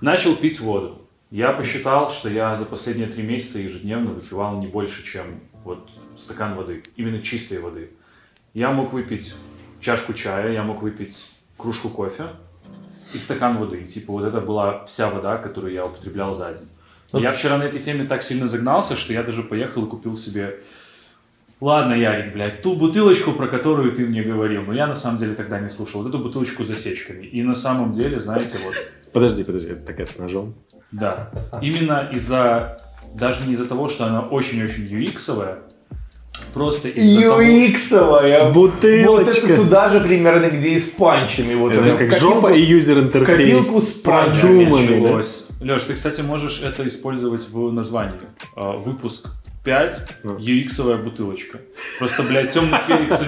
Начал пить воду. Я посчитал, что я за последние три месяца ежедневно выпивал не больше, чем вот стакан воды, именно чистой воды. Я мог выпить чашку чая, я мог выпить кружку кофе и стакан воды. Типа вот это была вся вода, которую я употреблял за день. Ну, я вчера на этой теме так сильно загнался, что я даже поехал и купил себе Ладно, Ярик, блядь, ту бутылочку, про которую ты мне говорил, но я на самом деле тогда не слушал. Вот эту бутылочку с засечками. И на самом деле, знаете, вот... Подожди, подожди, это такая с ножом. Да. Именно из-за... Даже не из-за того, что она очень-очень UX-овая, просто из-за того... UX-овая. Бутылочка. Вот это туда же примерно, где и с панчами. Вот Это это как копилку- жопа и юзер в копилку интерфейс. с панчами. Продуманный, да? Леш, ты, кстати, можешь это использовать в названии. А, Выпуск 5, UX-овая бутылочка. Просто, блядь, темный феникс,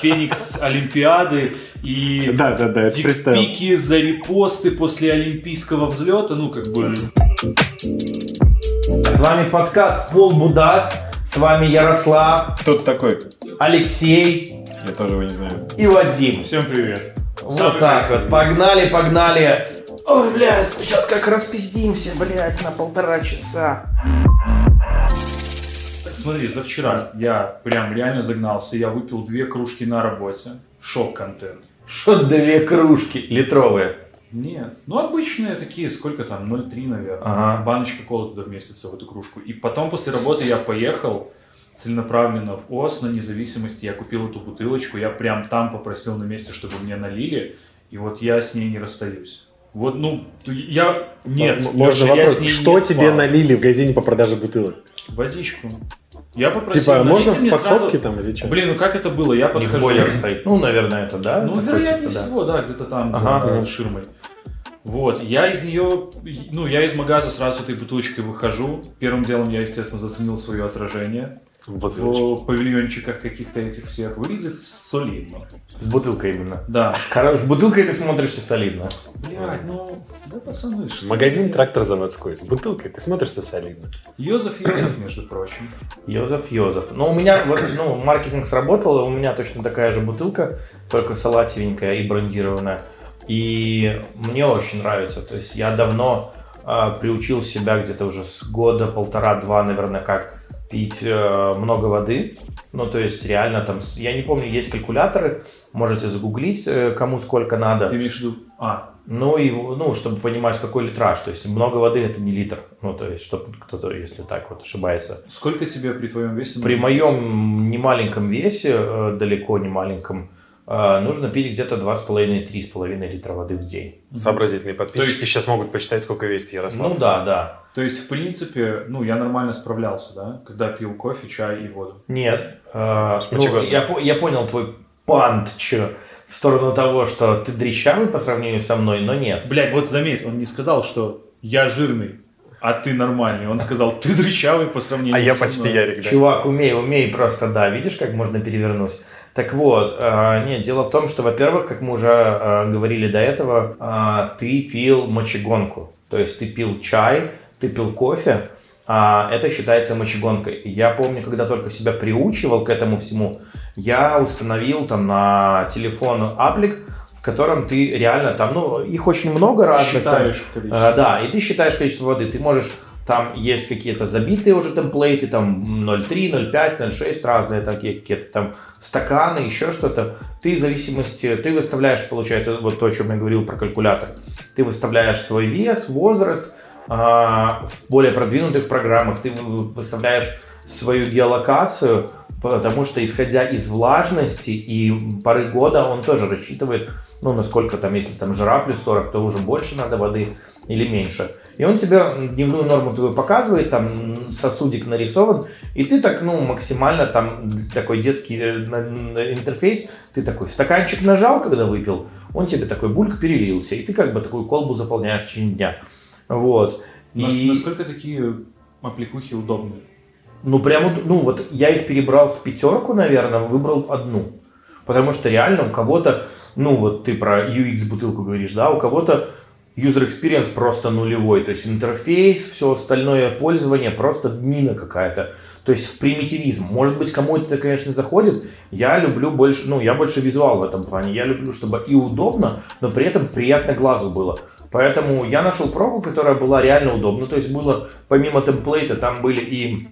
феникс Олимпиады и Да, да, да, дикпики за репосты после олимпийского взлета, ну, как бы... С вами подкаст Пол Будаст. С вами Ярослав, Кто ты такой? Алексей Я тоже его не знаю. и Вадим. Всем привет. Вот Самый так вот. Погнали, погнали. Ой, блядь, сейчас как распиздимся, блядь, на полтора часа. Смотри, за вчера я прям реально загнался. Я выпил две кружки на работе. Шок-контент. Что две кружки литровые? Нет. Ну, обычные такие, сколько там, 0,3, наверное. Ага. Баночка колы туда вместится в эту кружку. И потом после работы я поехал целенаправленно в ОС на независимости. Я купил эту бутылочку. Я прям там попросил на месте, чтобы мне налили. И вот я с ней не расстаюсь. Вот, ну, я... Нет, Можно Леша, я вопрос. с ней не Что тебе спал. налили в магазине по продаже бутылок? Водичку. Я попросил, Типа, можно в подсобке сразу- там или что? Блин, ну как это было? Я подхожу. бойлер стоит. Ну, наверное, это, да? Ну, вероятнее типа, да. всего, да, где-то там, Ага. за ширмой. Вот, я из нее, ну, я из магаза сразу с этой бутылочкой выхожу. Первым делом я, естественно, заценил свое отражение Бутылочки. в павильончиках каких-то этих всех. Выглядит солидно. С бутылкой именно. Да. С бутылкой ты смотришься солидно. Блядь, ну, да, пацаны, что? Магазин трактор заводской. С бутылкой ты смотришься солидно. Йозеф Йозеф, между прочим. Йозеф, Йозеф. Ну, у меня, вот, ну, маркетинг сработал, у меня точно такая же бутылка, только салативенькая и брендированная. И мне очень нравится. То есть я давно а, приучил себя где-то уже с года, полтора-два, наверное, как пить э, много воды. Ну, то есть реально там, я не помню, есть калькуляторы, можете загуглить, э, кому сколько надо. Ты имеешь в виду... А, Ну, и, ну, чтобы понимать, какой литраж. То есть много воды это не литр. Ну, то есть, чтобы кто-то, если так вот ошибается. сколько тебе при твоем весе... При моем немаленьком весе, э, далеко не маленьком, э, нужно пить где-то 2,5-3,5 литра воды в день. Сообразительные подписчики То есть- сейчас могут посчитать, сколько весит Ярослав. Ну да, да. То есть, в принципе, ну, я нормально справлялся, да? Когда пил кофе, чай и воду. Нет. э, ну, я, я понял твой панч в сторону того, что ты дрищавый по сравнению со мной, но нет. Блять, вот заметь, он не сказал, что я жирный, а ты нормальный. Он сказал, ты дрыщавый по сравнению А я со почти мной». Ярик, да. Чувак, умей, умей просто, да. Видишь, как можно перевернуть? Так вот, э, нет, дело в том, что, во-первых, как мы уже э, говорили до этого, э, ты пил мочегонку. То есть ты пил чай, ты пил кофе, а это считается мочегонкой. Я помню, когда только себя приучивал к этому всему, я установил там на телефон аплик, в котором ты реально там, ну, их очень много разных. там, Считаешь количество. Э, да, и ты считаешь количество воды. Ты можешь, там есть какие-то забитые уже темплейты, там 0,3, 0,5, 0,6, разные такие какие-то там стаканы, еще что-то. Ты в зависимости, ты выставляешь, получается, вот то, о чем я говорил про калькулятор. Ты выставляешь свой вес, возраст, в более продвинутых программах ты вы- выставляешь свою геолокацию, потому что исходя из влажности и поры года он тоже рассчитывает, ну, насколько там, если там жара плюс 40, то уже больше надо воды или меньше. И он тебе дневную норму твою показывает, там сосудик нарисован, и ты так, ну, максимально там такой детский э, интерфейс, ты такой стаканчик нажал, когда выпил, он тебе такой бульк перелился, и ты как бы такую колбу заполняешь в течение дня. Вот. Нас- И- Насколько такие аппликухи удобны? ну, прям, вот, ну, вот я их перебрал с пятерку, наверное, выбрал одну. Потому что реально у кого-то, ну, вот ты про UX бутылку говоришь, да, у кого-то user experience просто нулевой. То есть интерфейс, все остальное пользование просто днина какая-то. То есть в примитивизм. Может быть, кому это, конечно, заходит. Я люблю больше, ну, я больше визуал в этом плане. Я люблю, чтобы и удобно, но при этом приятно глазу было. Поэтому я нашел пробу, которая была реально удобна. То есть было, помимо темплейта, там были и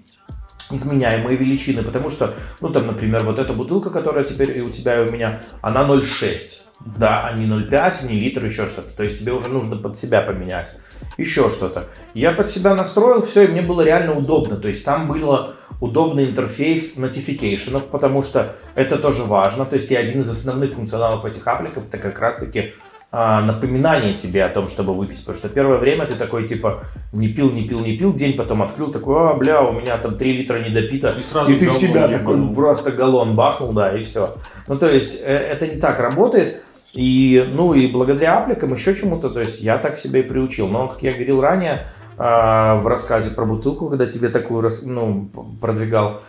изменяемые величины, потому что, ну там, например, вот эта бутылка, которая теперь и у тебя, и у меня, она 0,6, да, а не 0,5, не литр, еще что-то. То есть тебе уже нужно под себя поменять, еще что-то. Я под себя настроил все, и мне было реально удобно. То есть там было удобный интерфейс нотификейшенов, потому что это тоже важно. То есть и один из основных функционалов этих апликов это как раз-таки а, напоминание тебе о том, чтобы выпить. Потому что первое время ты такой, типа, не пил, не пил, не пил, день потом открыл, такой, а, бля, у меня там 3 литра не допито. И сразу и ты в себя ебанул. такой, просто галлон бахнул, да, и все. Ну, то есть, э, это не так работает. И, ну, и благодаря апликам еще чему-то, то есть, я так себя и приучил. Но, как я говорил ранее, а, в рассказе про бутылку, когда тебе такую, ну, продвигал,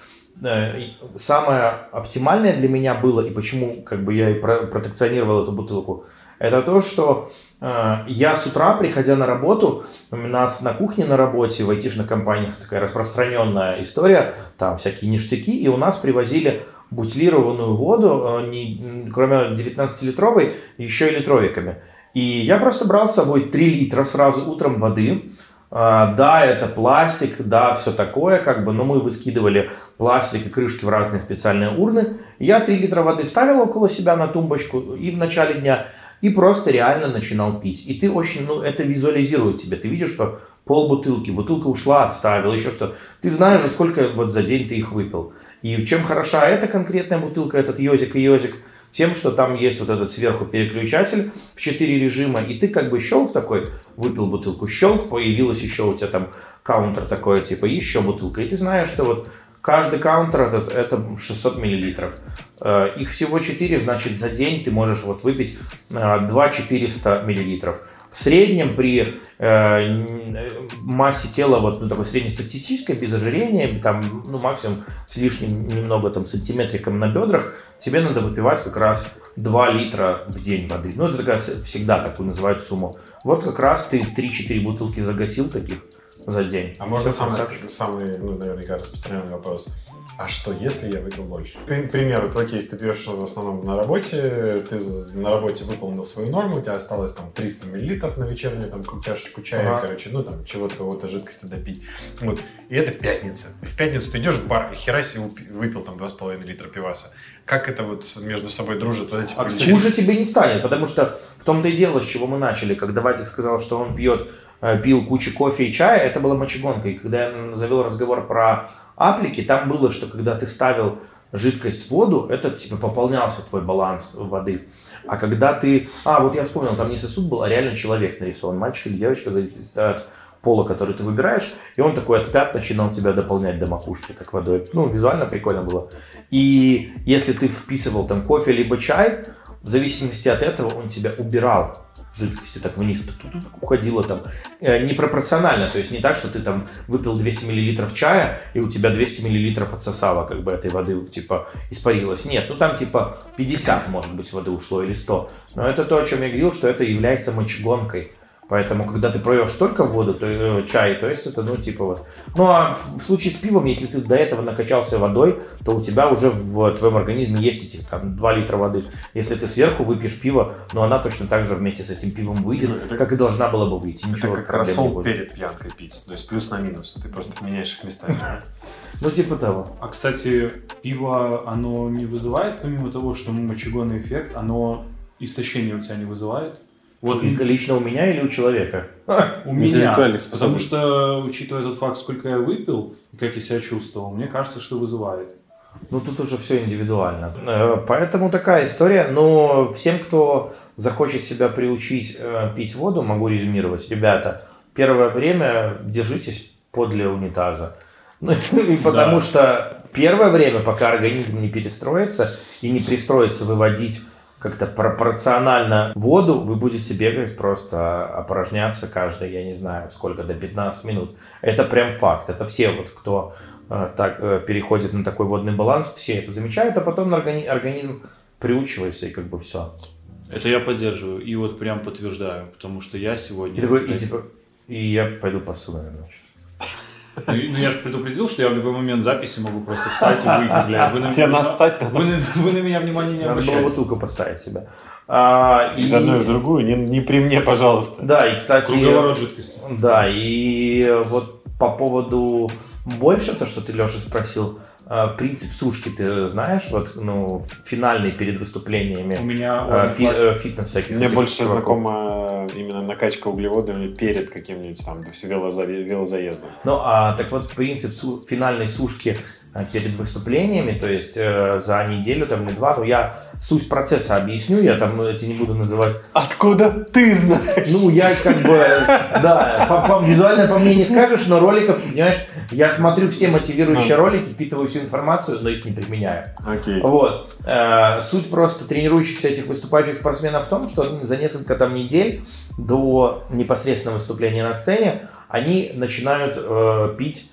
э, самое оптимальное для меня было, и почему как бы я и про- протекционировал эту бутылку, это то, что э, я с утра, приходя на работу, у нас на кухне на работе в айтишных компаниях такая распространенная история, там всякие ништяки, и у нас привозили бутилированную воду, э, не- кроме 19-литровой, еще и литровиками. И я просто брал с собой 3 литра сразу утром воды, а, да, это пластик, да, все такое, как бы, но мы выскидывали пластик и крышки в разные специальные урны. Я 3 литра воды ставил около себя на тумбочку и в начале дня, и просто реально начинал пить. И ты очень, ну, это визуализирует тебе. Ты видишь, что пол бутылки, бутылка ушла, отставил, еще что. Ты знаешь сколько вот за день ты их выпил. И в чем хороша эта конкретная бутылка, этот йозик и йозик, тем, что там есть вот этот сверху переключатель в 4 режима, и ты как бы щелк такой, выпил бутылку, щелк, появилось еще у тебя там каунтер такой, типа еще бутылка, и ты знаешь, что вот каждый каунтер этот, это 600 миллилитров. Э, Их всего 4, значит за день ты можешь вот выпить э, 2 400 миллилитров. В среднем при э, э, массе тела, вот ну, такой среднестатистической, без ожирения, там, ну, максимум с лишним немного там сантиметриком на бедрах, тебе надо выпивать как раз 2 литра в день воды. Ну, это такая всегда такую называют сумму. Вот как раз ты 3-4 бутылки загасил таких за день. А можно самый, самый, ну, наверняка, распространенный вопрос. А что, если я выпил больше? К примеру, твой кейс, ты пьешь в основном на работе, ты на работе выполнил свою норму, у тебя осталось там 300 миллилитров на вечернюю, там, ку- чашечку чая, Ага. короче, ну, там, чего-то, кого-то жидкости допить. Вот. И это пятница. В пятницу ты идешь в бар, и хера себе выпил там 2,5 литра пиваса. Как это вот между собой дружит, вот эти А, величины? Хуже тебе не станет, потому что в том-то и дело, с чего мы начали. Когда Вадик сказал, что он пьет, э, пил кучу кофе и чая, это была мочегонка. И когда я завел разговор про аплики, там было, что когда ты ставил жидкость в воду, это типа пополнялся твой баланс воды. А когда ты... А, вот я вспомнил, там не сосуд был, а реально человек нарисован. Мальчик или девочка зависит от пола, который ты выбираешь, и он такой от пят начинал тебя дополнять до макушки так водой. Ну, визуально прикольно было. И если ты вписывал там кофе либо чай, в зависимости от этого он тебя убирал жидкости так вниз, тут, тут уходило там э, непропорционально, то есть не так, что ты там выпил 200 миллилитров чая и у тебя 200 миллилитров отсосало как бы этой воды, типа испарилось. Нет, ну там типа 50 может быть воды ушло или 100, но это то, о чем я говорил, что это является мочегонкой. Поэтому, когда ты проешь только воду, то э, чай, то есть это, ну, типа вот. Ну, а в, в случае с пивом, если ты до этого накачался водой, то у тебя уже в твоем организме есть эти там 2 литра воды. Если ты сверху выпьешь пиво, но она точно так же вместе с этим пивом выйдет, Ну, это- как и должна была бы выйти. Это Ничего как проблем не рассол перед пьянкой пить, то есть плюс на минус, ты просто меняешь их местами. Ну, типа того. А, кстати, пиво, оно не вызывает, помимо того, что ну, мочегонный эффект, оно истощение у тебя не вызывает? Вот лично у меня или у человека? у меня. Потому что, учитывая тот факт, сколько я выпил и как я себя чувствовал, мне кажется, что вызывает. Ну, тут уже все индивидуально. Э, Поэтому такая история. Но всем, кто захочет себя приучить э, пить воду, могу резюмировать. Ребята, первое время держитесь подле унитаза. Ну, и потому Да. что первое время, пока организм не перестроится и не пристроится выводить как-то пропорционально воду, вы будете бегать просто опорожняться каждые, я не знаю, сколько, до 15 минут. Это прям факт. Это все вот, кто э, так э, переходит на такой водный баланс, все это замечают, а потом органи- организм приучивается и как бы все. Это я поддерживаю и вот прям подтверждаю, потому что я сегодня... И такой, и типа, и я пойду посуду, наверное. Ну, и- ну, я же предупредил, что я в любой момент записи могу просто встать и выйти, блядь. Вы на, Тебе меня- нассать вы, на, вы на меня внимания не Надо было обращаете. бутылку поставить себе. А, Из одной в другую, не, не при мне, пожалуйста. Да, и, кстати... Круговорот жидкости. Да, и вот по поводу больше, то, что ты, Леша, спросил, принцип сушки ты знаешь, вот, ну, финальный перед выступлениями, У меня э, он фи- классный. э, фитнес всяких. Мне больше чуваков. знакома именно накачка углеводами перед каким-нибудь там велозаездом. Ну, а так вот, принцип су- финальной сушки э, перед выступлениями, то есть э, за неделю там или два, ну, я суть процесса объясню, я там эти не буду называть Откуда ты знаешь? Ну, я как бы, да, по- по- визуально по мне не скажешь, но роликов, понимаешь, я смотрю все мотивирующие ролики, впитываю всю информацию, но их не применяю. Окей. Вот. Э, Суть просто тренирующихся этих выступающих спортсменов в том, что за несколько там недель до непосредственного выступления на сцене они начинают э, пить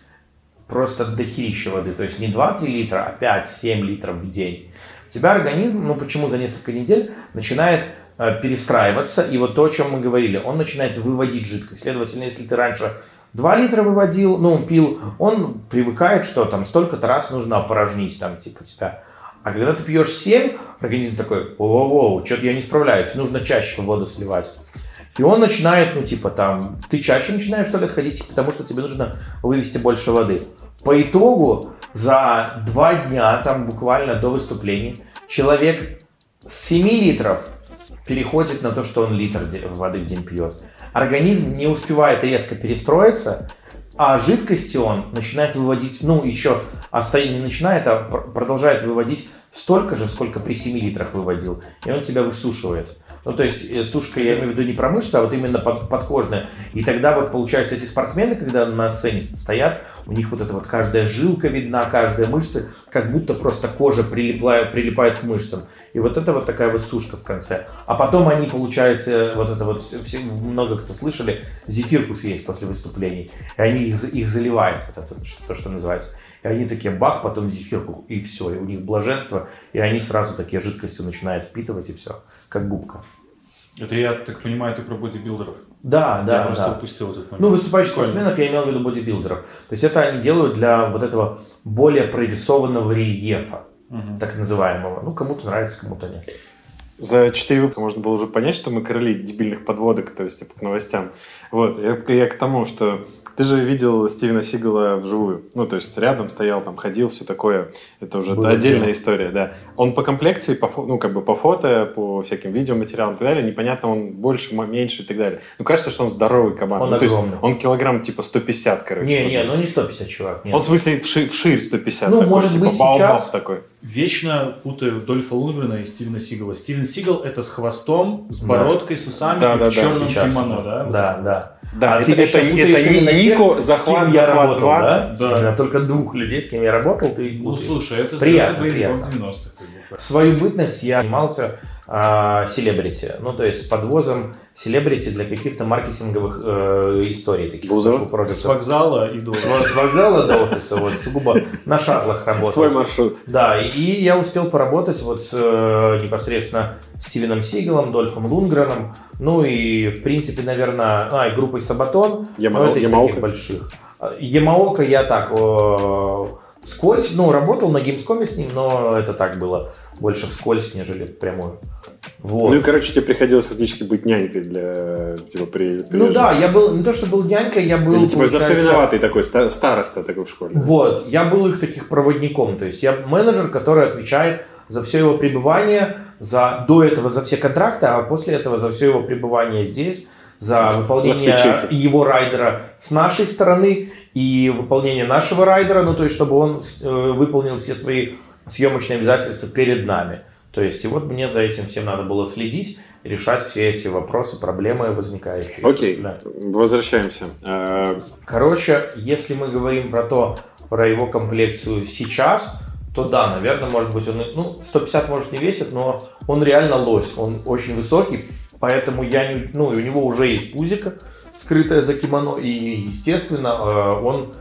просто дохерища воды. То есть не 2-3 литра, а 5-7 литров в день. У тебя организм, ну почему за несколько недель, начинает э, перестраиваться. И вот то, о чем мы говорили, он начинает выводить жидкость. Следовательно, если ты раньше 2 литра выводил, ну, пил, он привыкает, что там столько-то раз нужно опорожнить там, типа, тебя. А когда ты пьешь 7, организм такой, оу что-то я не справляюсь, нужно чаще воду сливать. И он начинает, ну, типа, там, ты чаще начинаешь в туалет ходить, потому что тебе нужно вывести больше воды. По итогу, за два дня, там, буквально до выступления, человек с 7 литров переходит на то, что он литр воды в день пьет. Организм не успевает резко перестроиться, а жидкости он начинает выводить, ну, еще оста- не начинает, а пр- продолжает выводить столько же, сколько при 7 литрах выводил. И он тебя высушивает. Ну, то есть, э, сушка, я имею в виду не про мышцы, а вот именно под, подкожная. И тогда вот, получается, эти спортсмены, когда на сцене стоят, у них вот эта вот каждая жилка видна, каждая мышца, как будто просто кожа прилипает, прилипает к мышцам. И вот это вот такая вот сушка в конце. А потом они, получается, вот это вот, все, много кто слышали, зефирку съесть после выступлений. И они их, их заливают, вот это, то, что называется. И они такие, бах, потом зефирку, и все. И у них блаженство, и они сразу такие жидкостью начинают впитывать, и все, как губка. Это я так понимаю, ты про бодибилдеров. Да, да, я просто да. упустил этот момент. Ну, выступающих Прикольно. спортсменов я имел в виду бодибилдеров. То есть это они делают для вот этого более прорисованного рельефа, так называемого. Ну, кому-то нравится, кому-то нет. За четыре выпуска можно было уже понять, что мы короли дебильных подводок, то есть типа, к новостям. Вот, я, я к тому, что ты же видел Стивена Сигала вживую. Ну, то есть рядом стоял, там ходил, все такое. Это уже Было отдельная дело. история, да. Он по комплекции, по, ну, как бы по фото, по всяким видеоматериалам и так далее, непонятно, он больше, меньше и так далее. Ну, кажется, что он здоровый кабан. Он Ну, то есть огромный. он килограмм типа 150, короче. Не, вот. не, ну не 150 чувак. Нет. Он, в смысле, вширь, вширь 150. Ну, такой, может типа быть, сейчас- такой. Вечно путаю Дольфа Лунгрена и Стивена Сигала. Стивен Сигал это с хвостом, с Да. бородкой, с усами Да, и да, в да, черном Сейчас кимоно, уже. да? Вот Да, да. Да, А это, ты это, еще это, не тех, Нико, захват, я захват работал, 2. да? Да. Именно только двух людей, с кем я работал, ты Ну, слушай, это Приятно, приятно. 90-х. как бы. В свою бытность я занимался селебрити, ну то есть подвозом селебрити для каких-то маркетинговых э, историй таких. Projects. С вокзала и до... С вокзала до офиса, вот сугубо на шаттлах работал. Свой маршрут. Да, и я успел поработать вот с э, непосредственно Стивеном Сигалом, Дольфом Лунгреном, ну и в принципе, наверное, а, и группой Сабатон, Яма- но это из Ямаока? таких больших. А, Ямаока я так э, вскользь, ну, работал на геймскоме с ним, но это так было больше вскользь, нежели прямую. Вот. Ну и, короче, тебе приходилось фактически быть нянькой для, типа, при... Ну приезжих. да, я был, не то что был нянькой, я был, Или, типа, за все виноватый такой, ста- староста такой в школе. Вот, я был их таких проводником, то есть я менеджер, который отвечает за все его пребывание, за до этого за все контракты, а после этого за все его пребывание здесь, за выполнение чеки. его райдера с нашей стороны и выполнение нашего райдера, ну то есть чтобы он э, выполнил все свои съемочные обязательства перед нами. То есть и вот мне за этим всем надо было следить, решать все эти вопросы, проблемы возникающие. Окей, Да. возвращаемся. Э, Короче, если мы говорим про то, про его комплекцию сейчас, то да, наверное, может быть, он, ну, 150 может не весит, но он реально лось, он очень высокий, поэтому я не, ну, у него уже есть пузико, скрытое за кимоно, и, естественно, э, он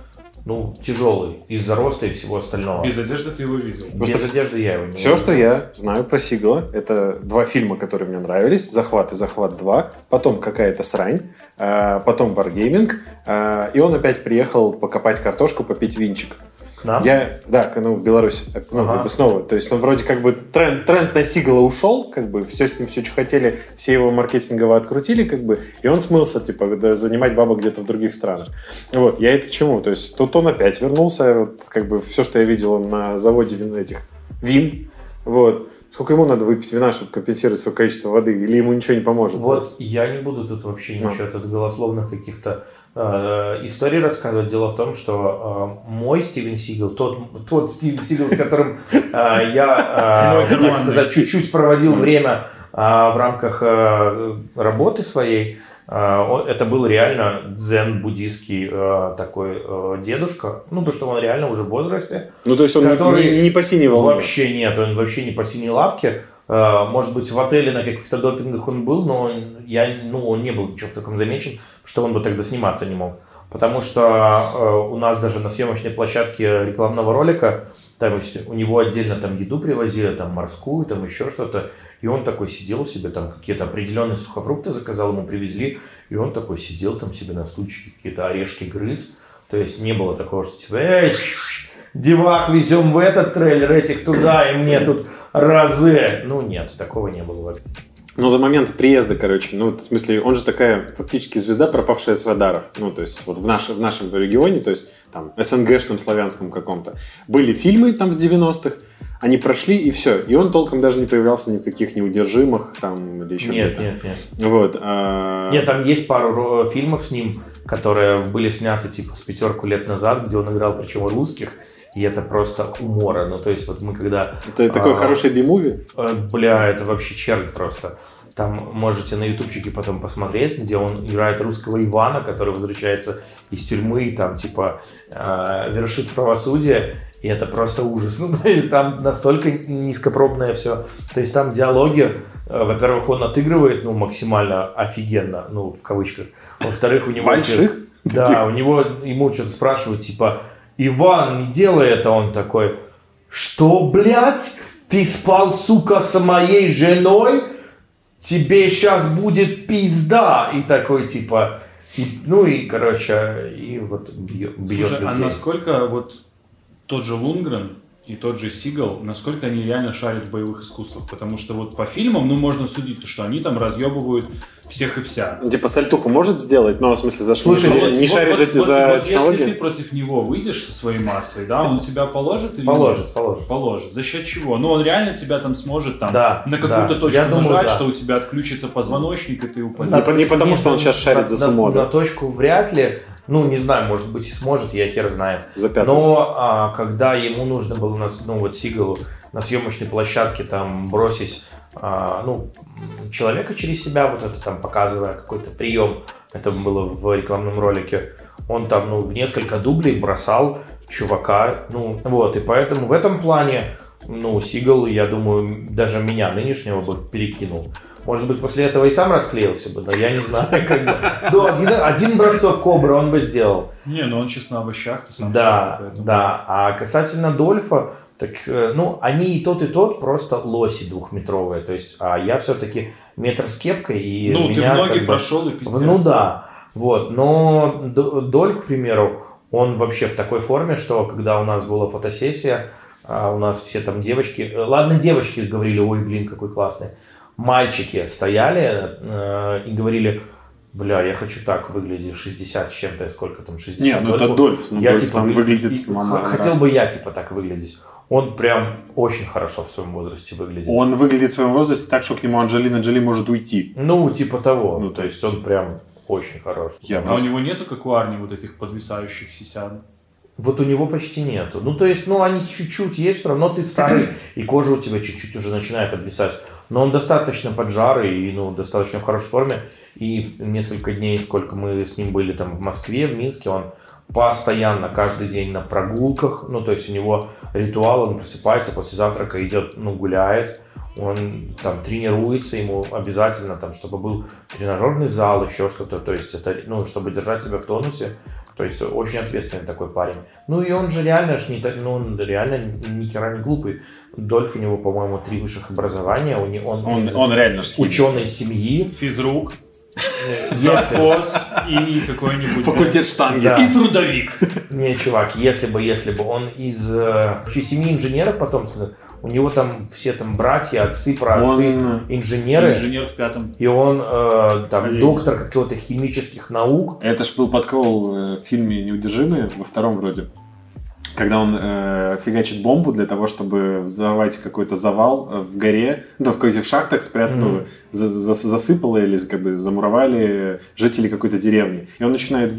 ну, тяжелый из-за роста и всего остального. Без одежды ты его видел. Без Просто одежды я его не Все, видел. что я знаю про Сигала, это два фильма, которые мне нравились. «Захват» и «Захват 2». Потом какая-то срань. а, Потом «Wargaming». а, И он опять приехал покопать картошку, попить винчик. Нам? Я, да, ну, в Беларусь, ну, Ага. как бы снова. То есть он вроде как бы тренд, тренд на Сигала ушел, как бы все с ним все, что хотели, все его маркетингово открутили, как бы, и он смылся, типа, да, занимать бабок где-то в других странах. Вот, я это к чему? То есть тут он опять вернулся, вот, как бы все, что я видел на заводе этих вин, вот. Сколько ему надо выпить вина, чтобы компенсировать свое количество воды? Или ему ничего не поможет? Вот я не буду тут вообще Ну. ничего тут голословных каких-то э, историй рассказывать. Дело в том, что э, мой Стивен Сигал, тот, тот Стивен Сигал, с которым э, я, э, так сказать, чуть-чуть проводил время э, в рамках э, работы своей, э, он- это был реально дзен-буддийский э, такой э, дедушка. Ну, потому что он реально уже в возрасте. Ну, то есть он не- который не, не по синей волне. Вообще нет, он вообще не по синей лавке. Э, Может быть, в отеле на каких-то допингах он был, но я, ну, он не был ничего в таком замечен, что он бы тогда сниматься не мог. Потому что э, у нас даже на съемочной площадке рекламного ролика, там у него отдельно там еду привозили, там морскую, там еще что-то. И он такой сидел себе, там какие-то определенные сухофрукты заказал, ему привезли. И он такой сидел там себе на стульчике, какие-то орешки грыз. То есть не было такого, что типа, эй, девах, везем в этот трейлер, этих туда, и мне тут разы. Ну нет, такого не было. вообще. Но за момент приезда, короче, ну, в смысле, он же такая фактически звезда, пропавшая с радаров. Ну, то есть, вот в, наш, в нашем регионе, то есть, там, СНГшном, славянском каком-то, были фильмы там в 90-х, они прошли, и все. И он толком даже не появлялся ни в каких неудержимых, там, или еще Нет, где-то. нет, нет. Вот. а, Нет, там есть пару фильмов с ним, которые были сняты типа с пятерку лет назад, где он играл причем русских, и это просто умора. Ну, то есть, вот мы когда... Это такой а, хороший би-муви. Э, Бля, это вообще черт просто. Там можете на ютубчике потом посмотреть, где он играет русского Ивана, который возвращается из тюрьмы и там типа э, вершит правосудие. И это просто ужас. Ну, то есть там настолько низкопробное все. То есть там диалоги, э, во-первых, он отыгрывает, ну, максимально офигенно, ну, в кавычках. Во-вторых, у него... Больших? Да, у него, ему что-то спрашивают, типа, Иван, не делай это, он такой, что, блядь, ты спал, сука, с моей женой? Тебе сейчас будет пизда. И такой, типа, и- ну и, короче, и вот бьет, бьет Слушай, а людей. насколько вот тот же Лунгрен и тот же Сигал, насколько они реально шарят в боевых искусствах? Потому что вот по фильмам, ну, можно судить, что они там разъебывают всех и вся. Типа сальтуху может сделать, но в смысле за что? Слушай, не, вот- не Вот- шарит вот- за, вот- за вот если технологии? ты против него выйдешь со своей массой, да, он тебя положит или Положит, нет? положит. Положит. За счет чего? Ну, он реально тебя там сможет там Да, на какую-то да. точку Я думаю, нажать, да. что у тебя отключится позвоночник, и ты упадешь. Не не потому, Нет, что он сейчас шарит на- за на- сумо, да? На точку вряд ли. Ну, не знаю, может быть и сможет, я хер знает. За. Но а, когда ему нужно было, на, ну вот Сигалу, на съемочной площадке там бросить, а, ну, человека через себя, вот это там показывая какой-то прием, это было в рекламном ролике, он там, ну, в несколько дублей бросал чувака, ну, вот, и поэтому в этом плане, ну, Сигал, я думаю, даже меня нынешнего бы перекинул. Может быть, после этого и сам расклеился бы, но я не знаю. как бы. Ну, один, один бросок кобра он бы сделал. Не, ну он сейчас на овощах, ты сам Да, сказал, да. А касательно Дольфа, так, э, ну, они и тот, и тот просто лоси двухметровые. То есть, а я все-таки метр с кепкой, и Ну, ты меня в ноги бы- прошел и пиздец. Ну да, вот. Но Дольф, к примеру, он вообще в такой форме, что когда у нас была фотосессия, а у нас все там девочки, э, ладно, девочки говорили, ой, блин, какой классный. Мальчики стояли э, и говорили, бля, я хочу так выглядеть, 60 с чем-то, сколько там, 60 Не, ну это. Дольф, ну, Я, Дольф типа, там вы- выглядит, и- мама, Хотел бы я, типа, так выглядеть. Он прям очень хорошо в своем возрасте выглядит. Он выглядит в своем возрасте так, что к нему Анджелина Джоли может уйти. Ну, типа того. Ну, то есть он прям очень хорош. Я А у просто- него нету, как у Арни, вот этих подвисающих сисян? Вот у него почти нету. Ну, то есть, ну, они чуть-чуть есть, все равно ты старый, и кожа у тебя чуть-чуть уже начинает обвисать. Но он достаточно поджарый и, ну, достаточно в хорошей форме. И несколько дней, сколько мы с ним были там в Москве, в Минске, он постоянно, каждый день на прогулках. Ну, то есть, у него ритуал, он просыпается после завтрака, идет, ну, гуляет. Он там тренируется, ему обязательно там, чтобы был тренажерный зал, еще что-то. То есть, это, ну, чтобы держать себя в тонусе, То есть очень ответственный такой парень. Ну и он же реально ж не так, ну он реально ни хера не глупый. Дольф у него, по-моему, три высших образования. Он, Он, из он реально ученой семьи. Физрук, завхоз и какой-нибудь... Факультет штанги. Да. И трудовик. не, чувак, если бы, если бы он из э, вообще семьи инженеров потомственных, у него там все там братья, отцы, праотцы, Он- инженеры. Инженер в пятом. И он э, там Коллеги. доктор каких-то химических наук. Это ж был подкол э, в фильме «Неудержимые», во втором вроде. Когда он э, фигачит бомбу для того, чтобы взорвать какой-то завал э, в горе, ну, в каких-то шахтах спрятан, ну, за- за- засыпало или как бы замуровали жители какой-то деревни. И он начинает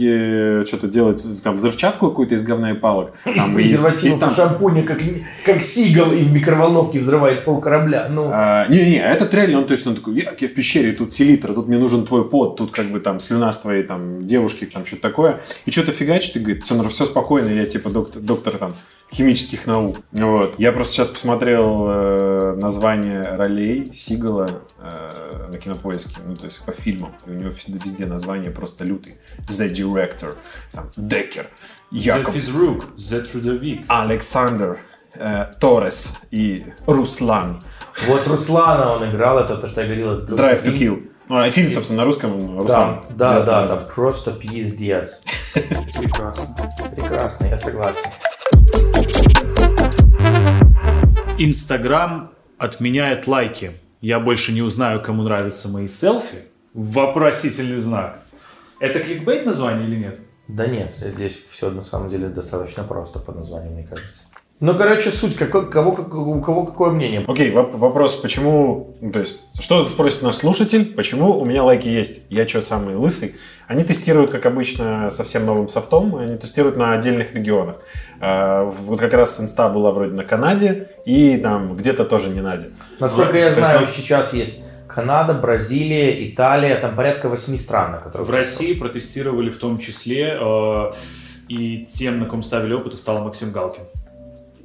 что-то делать, там, взрывчатку какую-то из говна и палок. Там, из и- презерватива и там- по шампуне, как, как сигал и в микроволновке взрывает пол корабля. Ну, А, Не-не, это реально, он, то есть он такой, я, я в пещере, тут селитра, тут мне нужен твой пот, тут как бы там слюна с твоей там девушки, там что-то такое. И что-то фигачит и говорит, все, все спокойно, я типа доктор, доктор там химических наук. Вот. Я просто сейчас посмотрел э, название ролей Сигала э, на кинопоиске, ну то есть по фильмам. И у него всегда везде название просто лютый. The Director, там, Деккер, The Яков физрук, the трудовик. Александр, э, Торрес и Руслан. вот Руслана он играл, это то, что я говорил. Drive to. Kill. Ну, а фильм, собственно, на русском Руслан. Да, да, да, да, просто пиздец. Прекрасно. Прекрасно, я согласен. Инстаграм отменяет лайки. Я больше не узнаю, кому нравятся мои селфи. Вопросительный знак. Это кликбейт название или нет? Да нет, здесь все на самом деле достаточно просто по названию, мне кажется. Ну, короче, суть, какой, кого, у кого какое мнение. Окей, воп- вопрос, почему, ну, то есть, что спросит наш слушатель, почему у меня лайки есть? Я что, самый лысый? Они тестируют, как обычно, совсем новым софтом, они тестируют на отдельных регионах. А, Вот как раз инста была вроде на Канаде и там где-то тоже не Наде. Насколько Ну, я то есть, знаю, ну, сейчас есть Канада, Бразилия, Италия, там порядка восьми стран, на которых... В России протестировали в том числе, э, и тем, на ком ставили опыт, стал Максим Галкин.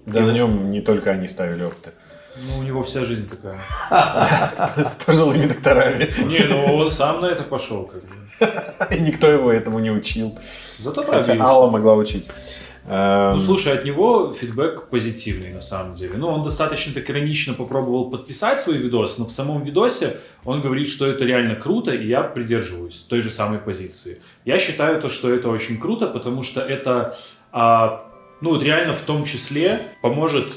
Да на нем не только они ставили опыты. Ну, у него вся жизнь такая. С пожилыми докторами. Не, ну он сам на это пошел. Как бы. И никто его этому не учил. Зато пробился. Алла могла учить. Эм, Ну, слушай, от него фидбэк позитивный, на самом деле. Ну, он достаточно так иронично попробовал подписать свой видос, но в самом видосе он говорит, что это реально круто, и я придерживаюсь той же самой позиции. Я считаю то, что это очень круто, потому что это, а, ну, вот реально в том числе поможет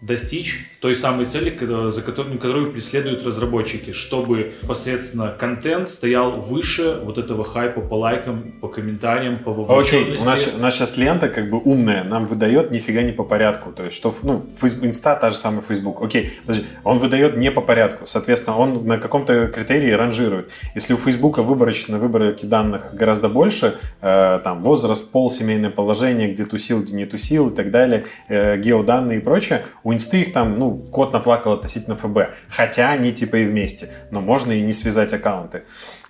достичь той самой цели, за которую, которую преследуют разработчики, чтобы посредственно контент стоял выше вот этого хайпа по лайкам, по комментариям, по Окей, вовлеченности. у нас, у нас сейчас лента как бы умная, нам выдает нифига не по порядку. То есть, что, ну, фейс- инста та же самая Facebook. Окей, подожди, он выдает не по порядку. Соответственно, он на каком-то критерии ранжирует. Если у Фейсбука выборочно выборки данных гораздо больше, э, там, возраст, пол, семейное положение, где тусил, где не тусил и так далее, э, геоданные и прочее, у их там, ну, кот наплакал относительно ФБ. Хотя они типа и вместе. Но можно и не связать аккаунты.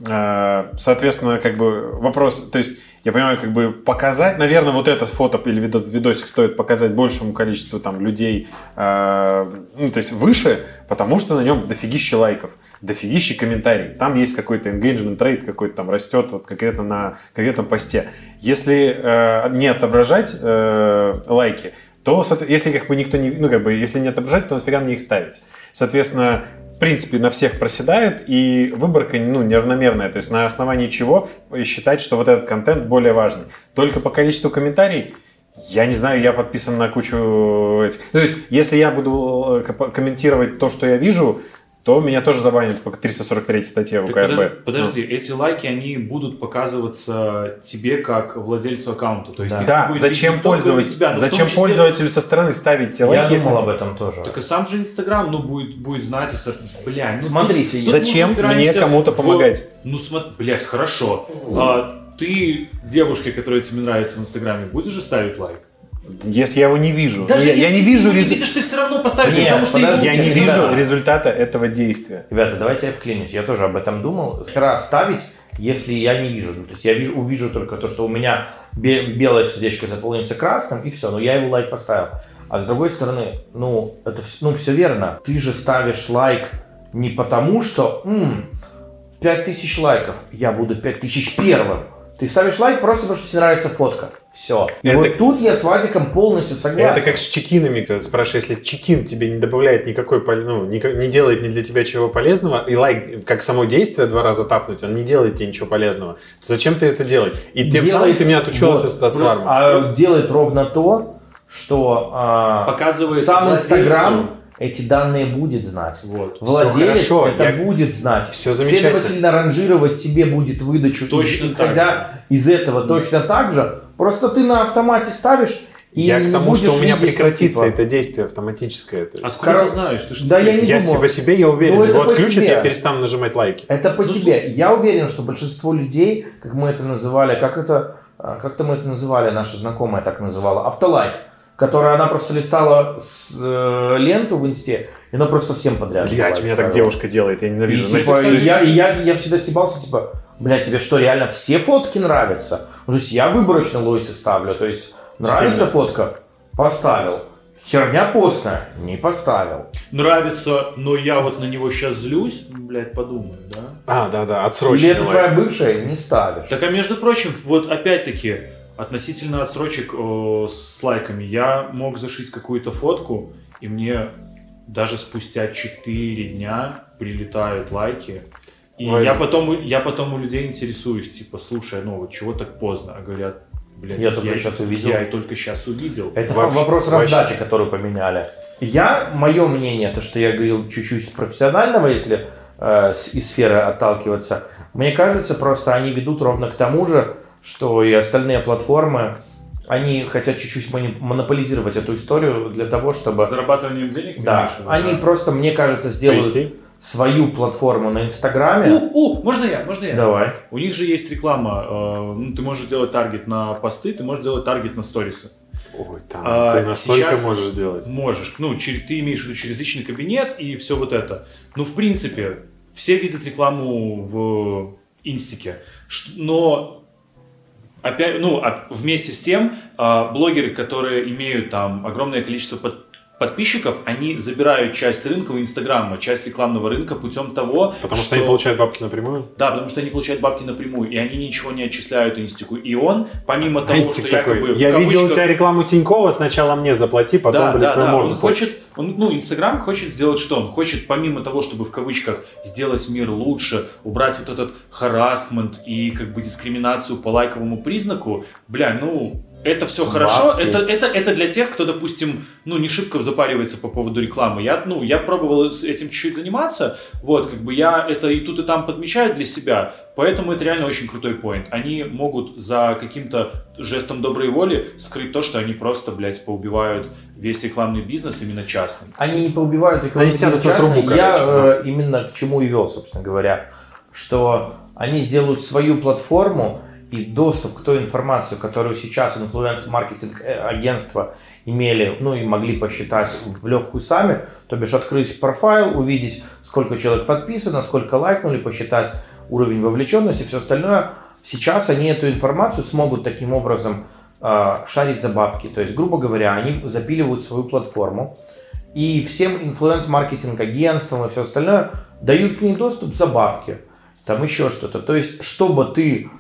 Э, Соответственно, как бы вопрос, то есть я понимаю, как бы показать, наверное, вот это фото или видо- видосик стоит показать большему количеству там людей, э, ну, то есть выше, потому что на нем дофигища лайков, дофигища комментариев. Там есть какой-то engagement rate какой-то там растет вот конкретно на конкретном посте. Если э, не отображать э, лайки, то, если как бы никто не, ну, как бы, если не отображать, то нафига мне их ставить? Соответственно, в принципе, на всех проседает, и выборка, ну, неравномерная. То есть на основании чего считать, что вот этот контент более важный. Только по количеству комментариев я не знаю, я подписан на кучу этих. Ну, то есть, если я буду э, ко- комментировать то, что я вижу, то меня тоже забанят по 343 статье Так УКРБ. подожди, подожди, эти лайки, они будут показываться тебе как владельцу аккаунта. То есть Да. Да, зачем пользователь, тебя, зачем числе- пользователю со стороны ставить те Я лайки? если думал об этом тоже. Так и сам же Инстаграм, ну, будет, будет знать, если... Бля, ну, Смотрите, тут- тут зачем упираемся мне кому-то в- помогать? Ну, смотри, блядь, хорошо. А, ты девушке, которая тебе нравится в Инстаграме, будешь же ставить лайк? Если я его не вижу. Даже я, я если не ты вижу его не резу- видишь, ты все равно поставишь, Нет, потому что подожди, я не вижу результата этого действия. Ребята, давайте я вклинюсь. Я тоже об этом думал. Хера ставить, если я не вижу. Ну, то есть я вижу, увижу только то, что у меня бе- белое сердечко заполнится красным, и все. Но я его лайк поставил. А с другой стороны, ну, это ну, все верно. Ты же ставишь лайк не потому, что м, 5000 лайков, я буду 5000 первым. Ты ставишь лайк просто потому, что тебе нравится фотка. Все. И Это- вот тут я с Вадиком полностью согласен. Это как с чекинами, когда спрашиваешь, если чекин тебе не добавляет никакой, пол- ну, не делает ни для тебя чего полезного, и лайк, как само действие два раза тапнуть, он не делает тебе ничего полезного, то зачем ты это делать? И тем самым ты меня отучил вот, от, от просто, свармы. а, делает ровно то, что а, Показывает сам. Инстаграм эти данные будет знать. Вот. Владелец Всё хорошо, это я- будет знать. Всё замечательно. Следовательно, ранжировать тебе будет выдачу, Точно из- исходя из этого точно так же. Просто ты на автомате ставишь и Я к тому, что у меня видеть, прекратится типа, это действие автоматическое. то есть. Откуда Кор- ты знаешь? Ты что Да я не я думал. по себе, я уверен. Ну, Его по отключат, себе. я перестану нажимать лайки. Это по Ну, тебе. Я уверен, что большинство людей, как мы это называли, как это, а, как-то мы это называли, наша знакомая так называла, автолайк, которая она просто листала с, э, ленту в инсте, и она просто всем подряд. Блять, меня так девушка делает, я И, ненавижу. типа, Знаете, и я, и я, я всегда стебался, типа, блядь, тебе что, реально все фотки нравятся? Ну, то есть я выборочно лойсы ставлю, то есть нравится Сильно. фотка? Поставил. Херня постная? Не поставил. Нравится, но я вот на него сейчас злюсь, блядь, подумаю, да? А, да, да, Или это твоя бывшая? Не ставишь. Так, а между прочим, вот опять-таки, относительно отсрочек э, с лайками, я мог зашить какую-то фотку, и мне даже спустя 4 дня прилетают лайки. И Ой. я потом, я потом у людей интересуюсь, типа, слушай, ну вот чего так поздно? А говорят, блин, Я только щас увидел. Я и только сейчас увидел. Это Вообще- вопрос вообще. раздачи, которую поменяли. Я, мое мнение, то, что я говорил чуть-чуть с профессионального, если э, из сферы отталкиваться, мне кажется, просто они ведут ровно к тому же, что и остальные платформы, они хотят чуть-чуть монополизировать эту историю для того, чтобы... С зарабатыванием денег? Да, имеешь они да? просто, мне кажется, сделают свою платформу на Инстаграме. У, у, можно я, можно я? Давай. У них же есть реклама. э, ну, ты можешь делать таргет на посты, ты можешь делать таргет на сторисы. Ой, там, А, ты настолько сейчас- можешь сделать. Можешь. Ну, через, ты имеешь в виду через личный кабинет и все вот это. Ну, в принципе, все видят рекламу в инстике. Но опять, ну, а вместе с тем, а, блогеры, которые имеют там огромное количество под- подписчиков, они забирают часть рынка у Инстаграма, часть рекламного рынка путем того, Потому что они получают бабки напрямую. Да, потому что они получают бабки напрямую, и они ничего не отчисляют инстику. И он, помимо того, Инстик что такой, якобы Я видел у кавычках- тебя рекламу Тинькова, сначала мне заплати, потом, да, блядь, да, да. морду. Он хочет, он, ну, Инстаграм хочет сделать что? Он хочет, помимо того, чтобы в кавычках сделать мир лучше, убрать вот этот харасмент и как бы дискриминацию по лайковому признаку, бля, ну, это все хорошо, Бабки. это, это, это для тех, кто, допустим, ну, не шибко запаривается по поводу рекламы. Я, ну, я пробовал этим чуть-чуть заниматься, вот, как бы я это и тут, и там подмечаю для себя, поэтому это реально очень крутой поинт. Они могут за каким-то жестом доброй воли скрыть то, что они просто, блядь, поубивают весь рекламный бизнес именно частным. Они не поубивают рекламный Они сядут бизнес на трубу. Я э, именно к чему и вел, собственно говоря, что они сделают свою платформу и доступ к той информации, которую сейчас инфлюенс-маркетинг агентства имели, ну и могли посчитать в легкую сами, то бишь открыть профайл, увидеть, сколько человек подписано, сколько лайкнули, посчитать уровень вовлеченности, все остальное. Сейчас они эту информацию смогут таким образом э, шарить за бабки. То есть, грубо говоря, они запиливают свою платформу, и всем инфлюенс-маркетинг агентствам и все остальное дают к ней доступ за бабки. Там еще что-то. То есть, чтобы ты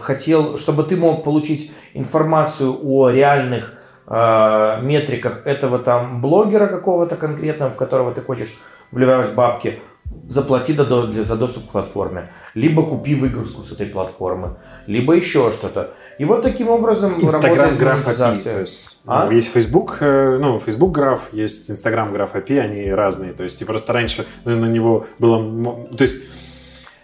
хотел, чтобы ты мог получить информацию о реальных э, метриках этого там блогера какого-то конкретного, в которого ты хочешь вливать бабки, заплати за доступ к платформе. Либо купи выгрузку с этой платформы, либо еще что-то. И вот таким образом Инстаграм граф API. То есть, А? ну, есть Facebook, э, ну, Facebook граф, есть Инстаграм граф API, они разные. То есть, и просто раньше ну, на него было... То есть,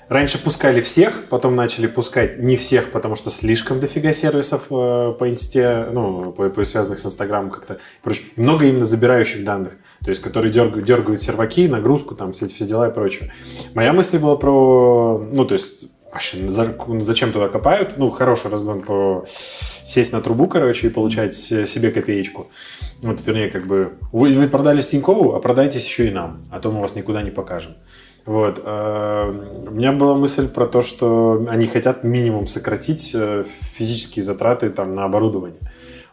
раньше пускали всех, потом начали пускать не всех, потому что слишком дофига сервисов э, по инсте, ну, по, по- связанных с Инстаграмом как-то и прочее. Много именно забирающих данных, то есть, которые дергают, дергают серваки, нагрузку, там, все эти все дела и прочее. Моя мысль была про, ну, то есть, вообще, за- зачем туда копают? Ну, хороший разгон по сесть на трубу, короче, и получать се- себе копеечку. Вот, вернее, как бы, вы, вы продали Тинькову, а продайтесь еще и нам, а то мы вас никуда не покажем. Вот. э, У меня была мысль про то, что они хотят минимум сократить э, физические затраты там, на оборудование.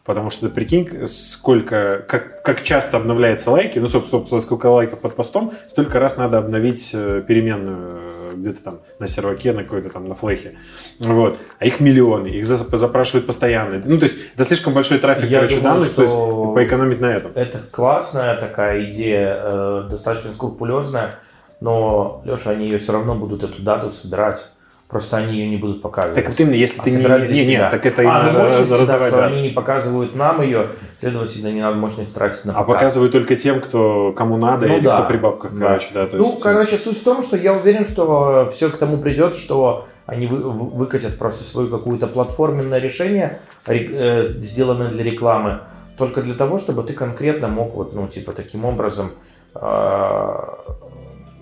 Потому что, прикинь, сколько, как, как часто обновляются лайки, ну, собственно, сколько лайков под постом, столько раз надо обновить э, переменную где-то там на серваке, на какой-то там на флехе. Вот. А их миллионы, их за- запрашивают постоянно. Ну, то есть, это слишком большой трафик, Я короче, думаю, данных, то есть, что- поэкономить на этом. Это классная такая идея, э, достаточно скрупулезная, но, Леша, они ее все равно будут эту дату собирать. Просто они ее не будут показывать. Так вот именно, если А ты не... Не, не, себя. так это а, именно мощности, да, раздавать, что да. они не показывают нам ее, следовательно, не надо мощность тратить на А показ. показывают только тем, кто кому надо, Ну или да. кто при бабках, Да. короче, да. То ну, есть, короче, суть в том, что я уверен, что все к тому придет, что они вы- вы- выкатят просто свою какую-то платформенное решение, ре- э, сделанное для рекламы, только для того, чтобы ты конкретно мог вот, ну, типа, таким образом, э,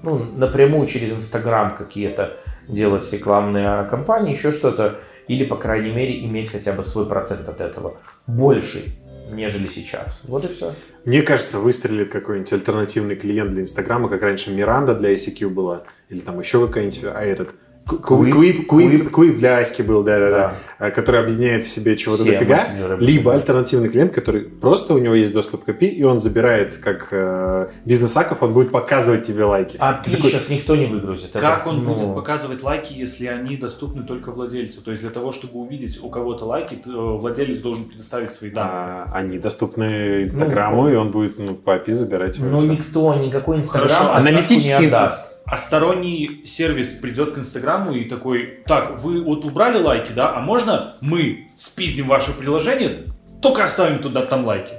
ну, напрямую через Инстаграм какие-то делать рекламные кампании, еще что-то, или, по крайней мере, иметь хотя бы свой процент от этого больший, нежели сейчас. Вот и все. Мне кажется, выстрелит какой-нибудь альтернативный клиент для Инстаграма, как раньше Миранда для ICQ была, или там еще какая-нибудь, а этот... Куип, Куип. Куип для Аськи был, да-да-да, а, который объединяет в себе чего-то Все дофига, либо альтернативный клиент, который просто у него есть доступ к API, и он забирает как э, бизнес-аков, он будет показывать тебе лайки. А Ты ты такой, сейчас никто не выгрузит. Это, Как он ну, будет показывать лайки, если они доступны только владельцу? То есть для того, чтобы увидеть у кого-то лайки, э, владелец должен предоставить свои данные. а, они доступны Инстаграму, и он будет ну, по API забирать. его, Но никто, никакой Инстаграм отсрочку аналитический не отдаст. А сторонний сервис придет к Инстаграму и такой, так, вы вот убрали лайки, да, а можно мы спиздим ваше приложение, только оставим туда там лайки?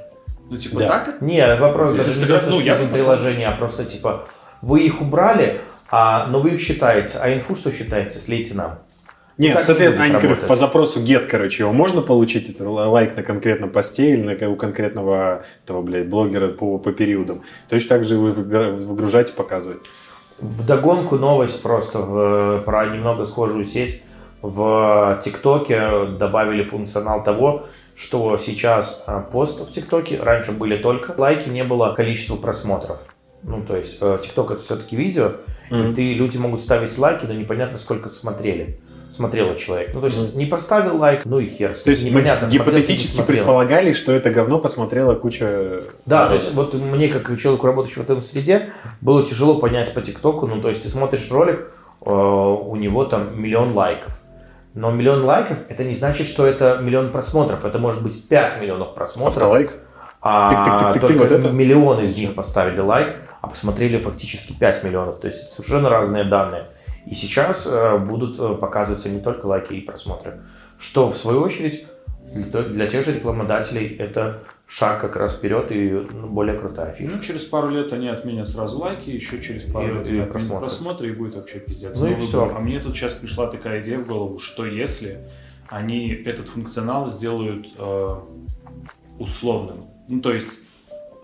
Ну, типа, Да. так? Не, вопрос даже не Инстаграм, то, ну, я приложения, а просто типа вы их убрали, а, но вы их считаете. А инфу что считаете? Слейте нам. Нет, так не соответственно, они работать. по запросу get, короче, его можно получить, это л- лайк на конкретном посте или на, у конкретного этого, блядь, блогера по, по периодам. Точно так же вы выгружаете, показываете. В догонку новость просто в- про немного схожую сеть. В ТикТоке добавили функционал того, что сейчас а, пост в ТикТоке, раньше были только лайки, не было количества просмотров. Ну, то есть э, ТикТок это все-таки видео, и ты, люди могут ставить лайки, но непонятно, сколько смотрели. Смотрел человек. Ну, то есть не поставил лайк, ну и хер. То есть Непонятно, гипотетически смотрел. предполагали, что это говно посмотрела куча... Да, то есть вот мне, как человеку, работающему в этом среде, было тяжело понять по ТикТоку, ну, то есть ты смотришь ролик, э, у него там миллион лайков. Но миллион лайков, это не значит, что это миллион просмотров. Это может быть 5 миллионов просмотров. Автолайк? А только вот это? миллион из них поставили лайк, а посмотрели фактически 5 миллионов. То есть совершенно разные данные. И сейчас э, будут э, показываться не только лайки и просмотры. Что, в свою очередь, для, тех же рекламодателей это шаг как раз вперед и ну, более крутая фишка. Ну, через пару лет они отменят сразу лайки, еще через пару И- лет и отменят просмотры. просмотры, и будет вообще пиздец. Ну и всё. год. А мне тут сейчас пришла такая идея в голову, что если они этот функционал сделают э, условным, ну, то есть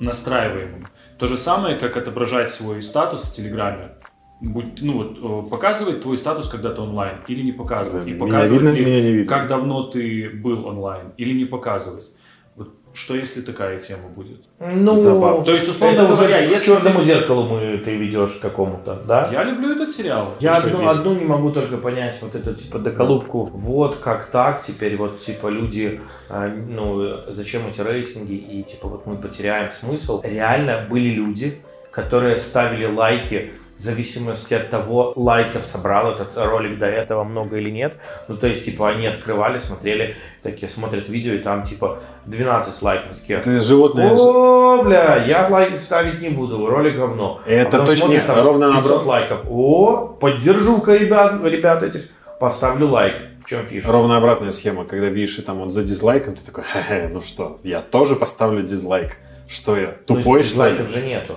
настраиваемым. То же самое, как отображать свой статус в Телеграме. Будь, ну вот, э, показывает твой статус, когда ты онлайн, или не показывать. Да, и меня показывать видно, ли, меня не видно. как давно ты был онлайн, или не показывать. Вот что если такая тема будет? Ну, Забавно. То есть, условно это уже говоря, к если черному ты- зеркалу мы, ты ведешь к какому-то, да? Я люблю этот сериал. Я одну, одну не могу только понять, вот эту типа доколубку. Вот как так теперь, вот типа люди, а, ну зачем эти рейтинги и типа вот мы потеряем смысл. Реально были люди, которые ставили лайки в зависимости от того, лайков собрал этот ролик до этого много или нет. Ну, то есть, типа, они открывали, смотрели, такие, смотрят видео, и там, типа, 12 лайков. Такие, Это животное... о, бля, я лайк ставить не буду, ролик говно. Это А точно- смотрят, там ровно 500 наоборот. лайков. О, поддержу-ка ребят, ребят этих, поставлю лайк. В чем фишка? Ровно обратная схема, когда видишь, и там он за дизлайком, ты такой, хе ну что, я тоже поставлю дизлайк. Что я, Ну, тупой, что ли? дизлайков же нету.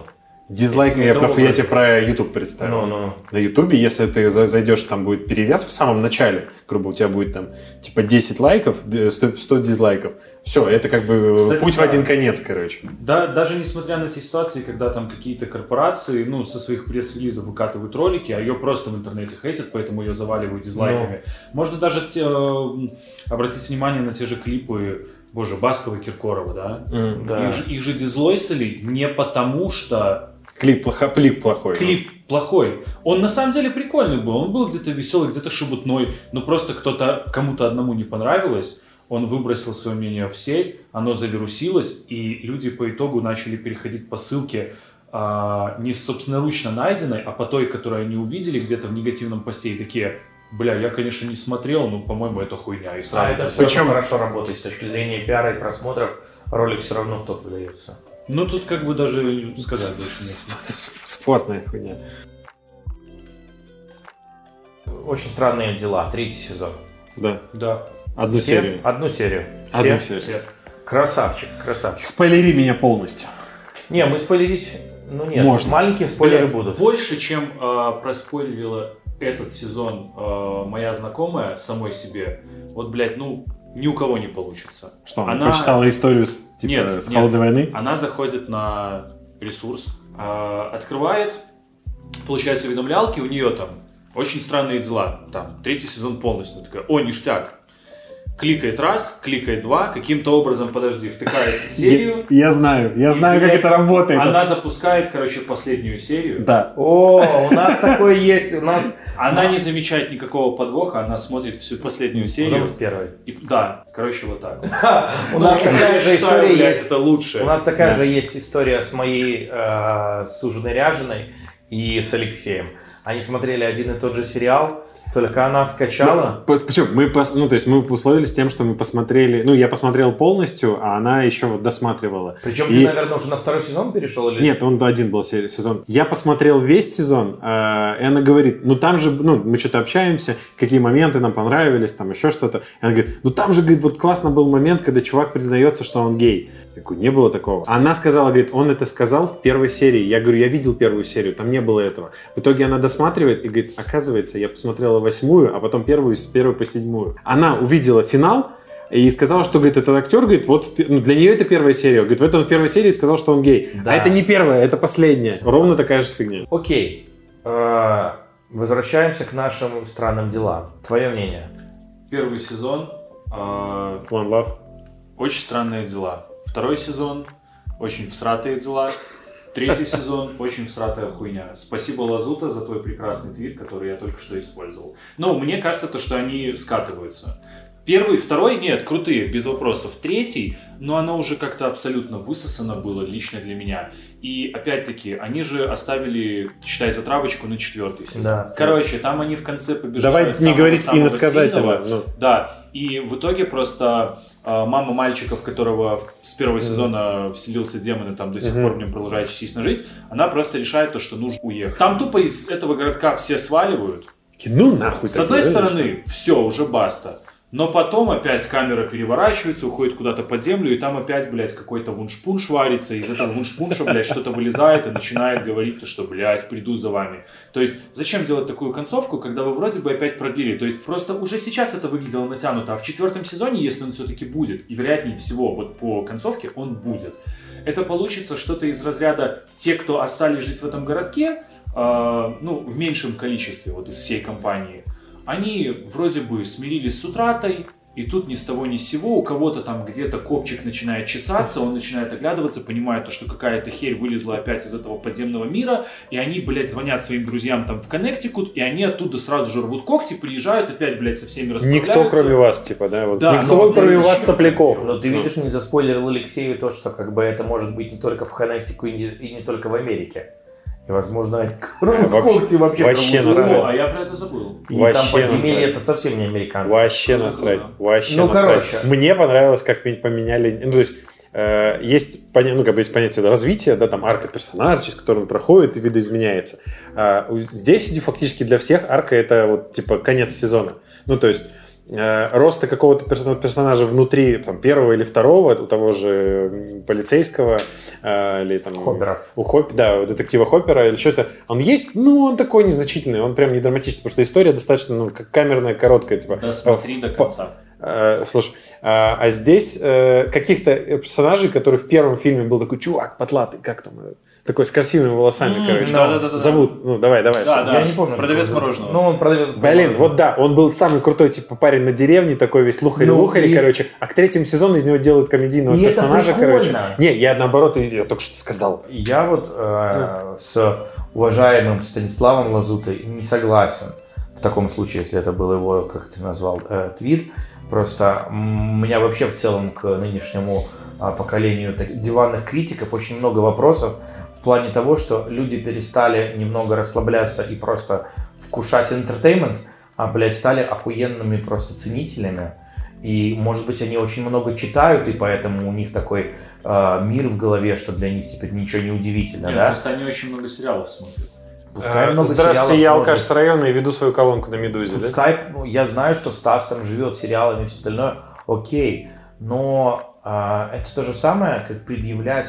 Дизлайк, я, про, я тебе про YouTube представил. Ну, ну. На Ютубе, если ты за- зайдешь, там будет перевес в самом начале, грубо, у тебя будет там типа 10 лайков, д- 100, 100 дизлайков. Все, это как бы Кстати, путь в да. один конец, короче. Да, даже несмотря на те ситуации, когда там какие-то корпорации, ну, со своих пресс-релизов выкатывают ролики, а ее просто в интернете хейтят, поэтому ее заваливают дизлайками. Можно даже те, э, обратить внимание на те же клипы, боже, Баскова и Киркорова, да? Да. Их, же- их же дизлойсили не потому, что Клип, плохо, клип плохой. клип плохой. Он на самом деле прикольный был. Он был где-то веселый, где-то шебутной, но просто кто-то, кому-то одному не понравилось. Он выбросил свое мнение в сеть, оно завирусилось, и люди по итогу начали переходить по ссылке а, не собственноручно найденной, а по той, которую они увидели где-то в негативном посте и такие, бля, я, конечно, не смотрел, но, по-моему, это хуйня. И А сразу это за- все Причем- хорошо работает с точки зрения пиара и просмотров. Ролик все равно в топ выдается. Ну, тут как бы даже сказать больше нет. Спортная хуйня. Очень странные дела. Третий сезон. Да. Да. Одну Все? серию. Одну серию. Одну Все? серию. Все. Красавчик, красавчик. Спойлери меня полностью. Не, мы спойлерить... Ну нет, Можно. маленькие спойлеры Блядь, будут. Больше, чем э, проспойлерила этот сезон э, моя знакомая самой себе, вот, блядь, ну, ни у кого не получится. Что, она, Она- прочитала историю с, типа, Нет, с нет. холодной войны? Она заходит на ресурс, э, открывает, получается уведомлялки, у нее там очень странные дела. Там третий сезон полностью. Такая, о, ништяк. Кликает раз, кликает два, каким-то образом, подожди, втыкает серию. Я, я знаю, я знаю, как это работает. Она запускает, короче, последнюю серию. Да. О, у нас такое есть. У нас... Она не замечает никакого подвоха, она смотрит всю последнюю серию. Потом с первой. И, да, короче, вот так. У нас такая же история есть. Это лучше. У нас такая же есть история с моей э, суженой Ряжиной и с Алексеем. Они смотрели один и тот же сериал, только она скачала. Пос- Почему? Мы, пос- ну, то есть мы условились тем, что мы посмотрели, ну, я посмотрел полностью, а она еще вот досматривала. Причем И- ты, наверное, уже на второй сезон перешел или Нет, он один был се- сезон. Я посмотрел весь сезон, э, и она говорит, ну там же, ну мы что-то общаемся, какие моменты нам понравились, там еще что-то. И она говорит, ну там же, говорит, вот классно был момент, когда чувак признается, что он гей. Я говорю, не было такого. Она сказала, говорит, он это сказал в первой серии. Я говорю, я видел первую серию, там не было этого. В итоге она досматривает и говорит, оказывается, я посмотрела восьмую, а потом первую с первой по седьмую. Она увидела финал, и сказала, что, говорит, этот актер, говорит, вот ну, для нее это первая серия. Говорит, в этом в первой серии сказал, что он гей. Да. А это не первая, это последняя. Ровно такая же фигня. Окей. Э, возвращаемся к нашим странным делам. Твое мнение? Первый сезон э, One Love. очень странные дела. Второй сезон очень всратые дела. Третий сезон очень всратая хуйня. Спасибо Лазута за твой прекрасный твит, который я только что использовал. Но мне кажется, то, что они скатываются. Первый, второй, нет, крутые, без вопросов. Третий, но оно уже как-то абсолютно высосано было лично для меня. И опять-таки, они же оставили, считай, затравочку на четвертый сезон. Да. Короче, там они в конце побеждают Давай не говорить самого иносказательно. ну. Да, и в итоге просто э, мама мальчика, в которого с первого сезона вселился демон и там до сих Мгм. пор в нем продолжает частично жить, она просто решает то, что нужно уехать. Там тупо из этого городка все сваливают. Ну нахуй. С одной стороны, все, уже баста. Но потом опять камера переворачивается, уходит куда-то под землю, и там опять, блядь, какой-то вуншпунш варится, из этого вуншпунша, блядь, что-то вылезает и начинает говорить, то, что, блядь, приду за вами. То есть, зачем делать такую концовку, когда вы вроде бы опять продлили? То есть, просто уже сейчас это выглядело натянуто, а в четвертом сезоне, если он все-таки будет, и вероятнее всего, вот по концовке он будет, это получится что-то из разряда те, кто остались жить в этом городке, э, ну, в меньшем количестве вот из всей компании, они вроде бы смирились с утратой, и тут ни с того ни с сего у кого-то там где-то копчик начинает чесаться, он начинает оглядываться, понимает, то, что какая-то херь вылезла опять из этого подземного мира, и они, блядь, звонят своим друзьям там в Коннектикут, и они оттуда сразу же рвут когти, приезжают опять, блядь, со всеми расправляются. Никто, кроме вас, типа, да? Вот. Да, Никто, но кроме ты вас, зачем сопляков. Но ты Ну. видишь, не заспойлерил Алексею то, что как бы это может быть не только в Коннектику и не, и не только в Америке. И, возможно, когти вообще. вообще насрать. О, а я про это забыл. И Вообще там подземелье насрать. это совсем не американцы. Вообще Ну, насрать. да. Вообще Ну, насрать. короче. Мне понравилось, как поменяли... Ну, то есть, э, есть, поня- ну, как бы есть понятие да, развития, да, там арка персонажа, через который он проходит и видоизменяется. А здесь фактически для всех арка это вот типа конец сезона. Ну, то есть роста какого-то персо- персонажа внутри там, первого или второго, у того же полицейского э, или там Хоппера. у Хоп, да, у детектива Хоппера или что-то, он есть, ну, он такой незначительный, он прям не драматичный, потому что история достаточно, ну, камерная, короткая, типа. Да смотри до в- конца. Э, слушай, а, а здесь э, каких-то персонажей, который в первом фильме был такой чувак потлатый, как там, э, такой с красивыми волосами, М, короче. да-да-да-да. Зовут, ну, давай, давай. Да, да. Я не помню. Продавец мороженого. Ну, он продавец Блин, мороженого. вот да, он был самый крутой, типа, парень на деревне, такой весь лухари-лухари, Ну, и- короче. А к третьему сезону из него делают комедийного И это персонажа, короче. прикольно. Не, я наоборот, я только что сказал. Я вот э, с уважаемым Станиславом Лазутой не согласен. В таком случае, если это был его, как ты назвал, э, твит. Просто у меня вообще в целом к нынешнему а, поколению так- диванных критиков очень много вопросов в плане того, что люди перестали немного расслабляться и просто вкушать entertainment, а, блядь, стали охуенными просто ценителями. И, может быть, они очень много читают, и поэтому у них такой э, мир в голове, что для них теперь ничего не удивительно, Нет, да? Просто они очень много сериалов смотрят. Пускай Э, много Здравствуйте, я алкаш с района и веду свою колонку на Медузе, да? Пускай, ну, я знаю, что Стас там живет сериалами и все остальное, окей, но а, это то же самое, как предъявлять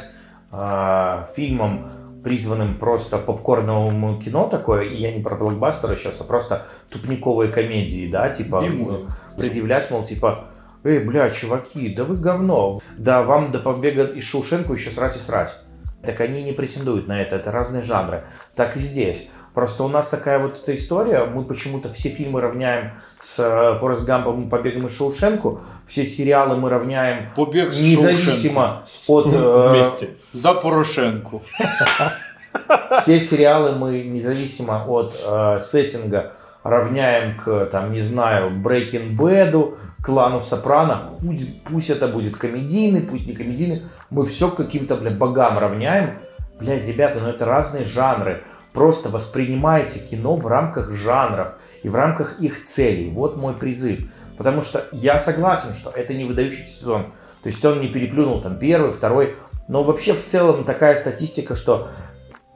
а, фильмам, призванным просто попкорновому кино такое, и я не про блокбастеры сейчас, а просто тупниковые комедии, да, типа Би-муви. предъявлять, мол, типа, эй, бля, чуваки, да вы говно, да вам до побега из Шоушенку еще срать и срать. Так они не претендуют на это, это разные жанры. Так и здесь. Просто у нас такая вот эта история, мы почему-то все фильмы равняем с э, Форест Гампом и Побегом из Шоушенку, все сериалы мы равняем Побег с независимо от... э, Вместе. За Порошенку. Все сериалы мы независимо от э, сеттинга равняем к, там, не знаю, Breaking Bad, клану Сопрано, пусть, пусть это будет комедийный, пусть не комедийный, мы все к каким-то, бля, богам равняем. Блядь, ребята, ну это разные жанры. Просто воспринимайте кино в рамках жанров и в рамках их целей. Вот мой призыв. Потому что я согласен, что это не выдающийся сезон. То есть он не переплюнул там первый, второй. Но вообще в целом такая статистика, что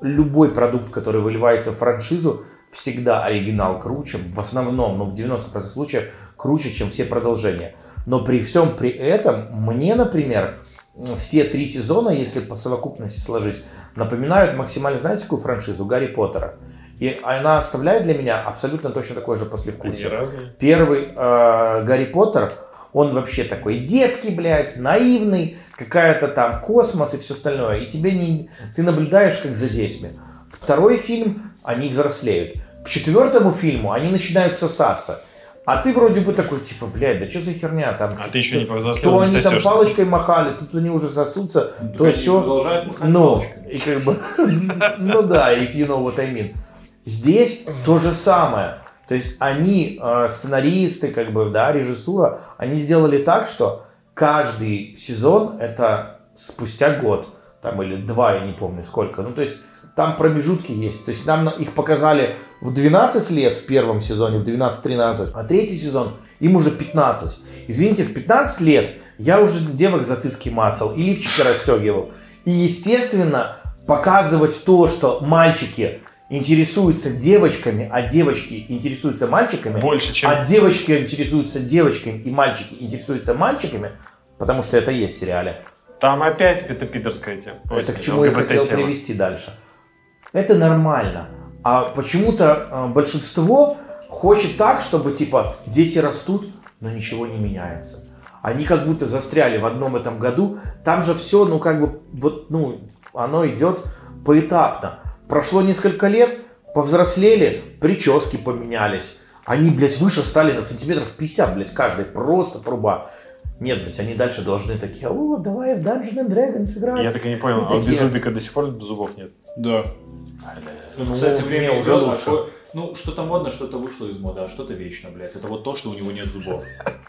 любой продукт, который выливается в франшизу, всегда оригинал круче, в основном, ну в 90% случаев круче, чем все продолжения. Но при всем при этом, мне, например, все три сезона, если по совокупности сложить, напоминают максимально, знаете, какую франшизу? Гарри Поттера. И она оставляет для меня абсолютно точно такое же Они послевкусие. разные. Первый э, Гарри Поттер, он вообще такой детский, блядь, наивный, какая-то там космос и все остальное. И тебе не... Ты наблюдаешь как за детьми. Второй фильм, они взрослеют. К четвертому фильму они начинают сосаться. А ты вроде бы такой, типа, блядь, да что за херня там? А ты еще не повзрослел, То не они там палочкой махали, тут они уже сосутся, то они все. продолжают махать Ну, палочкой. и как бы, ну да, if you know what I mean. Здесь то же самое. То есть они, э, сценаристы, как бы, да, режиссура, они сделали так, что каждый сезон это спустя год, там или два, я не помню сколько. Ну, то есть там промежутки есть. То есть нам на- их показали в 12 лет в первом сезоне, в 12-13, а третий сезон им уже 15. Извините, в 15 лет я уже девок за цицки мацал и лифчики расстегивал. И, естественно, показывать то, что мальчики интересуются девочками, а девочки интересуются мальчиками, Больше, чем- а девочки интересуются девочками, и мальчики интересуются мальчиками, потому что это есть в сериале. Там опять это питерская тема. Ой, Это к чему я хотел привести дальше. Это нормально. А почему-то э, большинство хочет так, чтобы типа дети растут, но ничего не меняется. Они как будто застряли в одном этом году. Там же все, ну как бы, вот, ну, оно идет поэтапно. Прошло несколько лет, повзрослели, прически поменялись. Они, блядь, выше стали на сантиметров 50, блядь, каждый. Просто труба. Нет, блядь, они дальше должны такие, о, давай в Dungeons and Dragons играть. Я так и не понял, И а у Беззубика до сих пор зубов нет? Да. Ну, кстати, время уже идет, а лучше. ну, что-то модно, что-то вышло из моды, а что-то вечно, блядь. Это вот то, что у него нет зубов.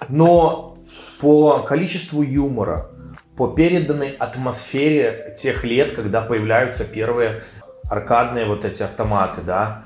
Но по количеству юмора, по переданной атмосфере тех лет, когда появляются первые аркадные вот эти автоматы, да,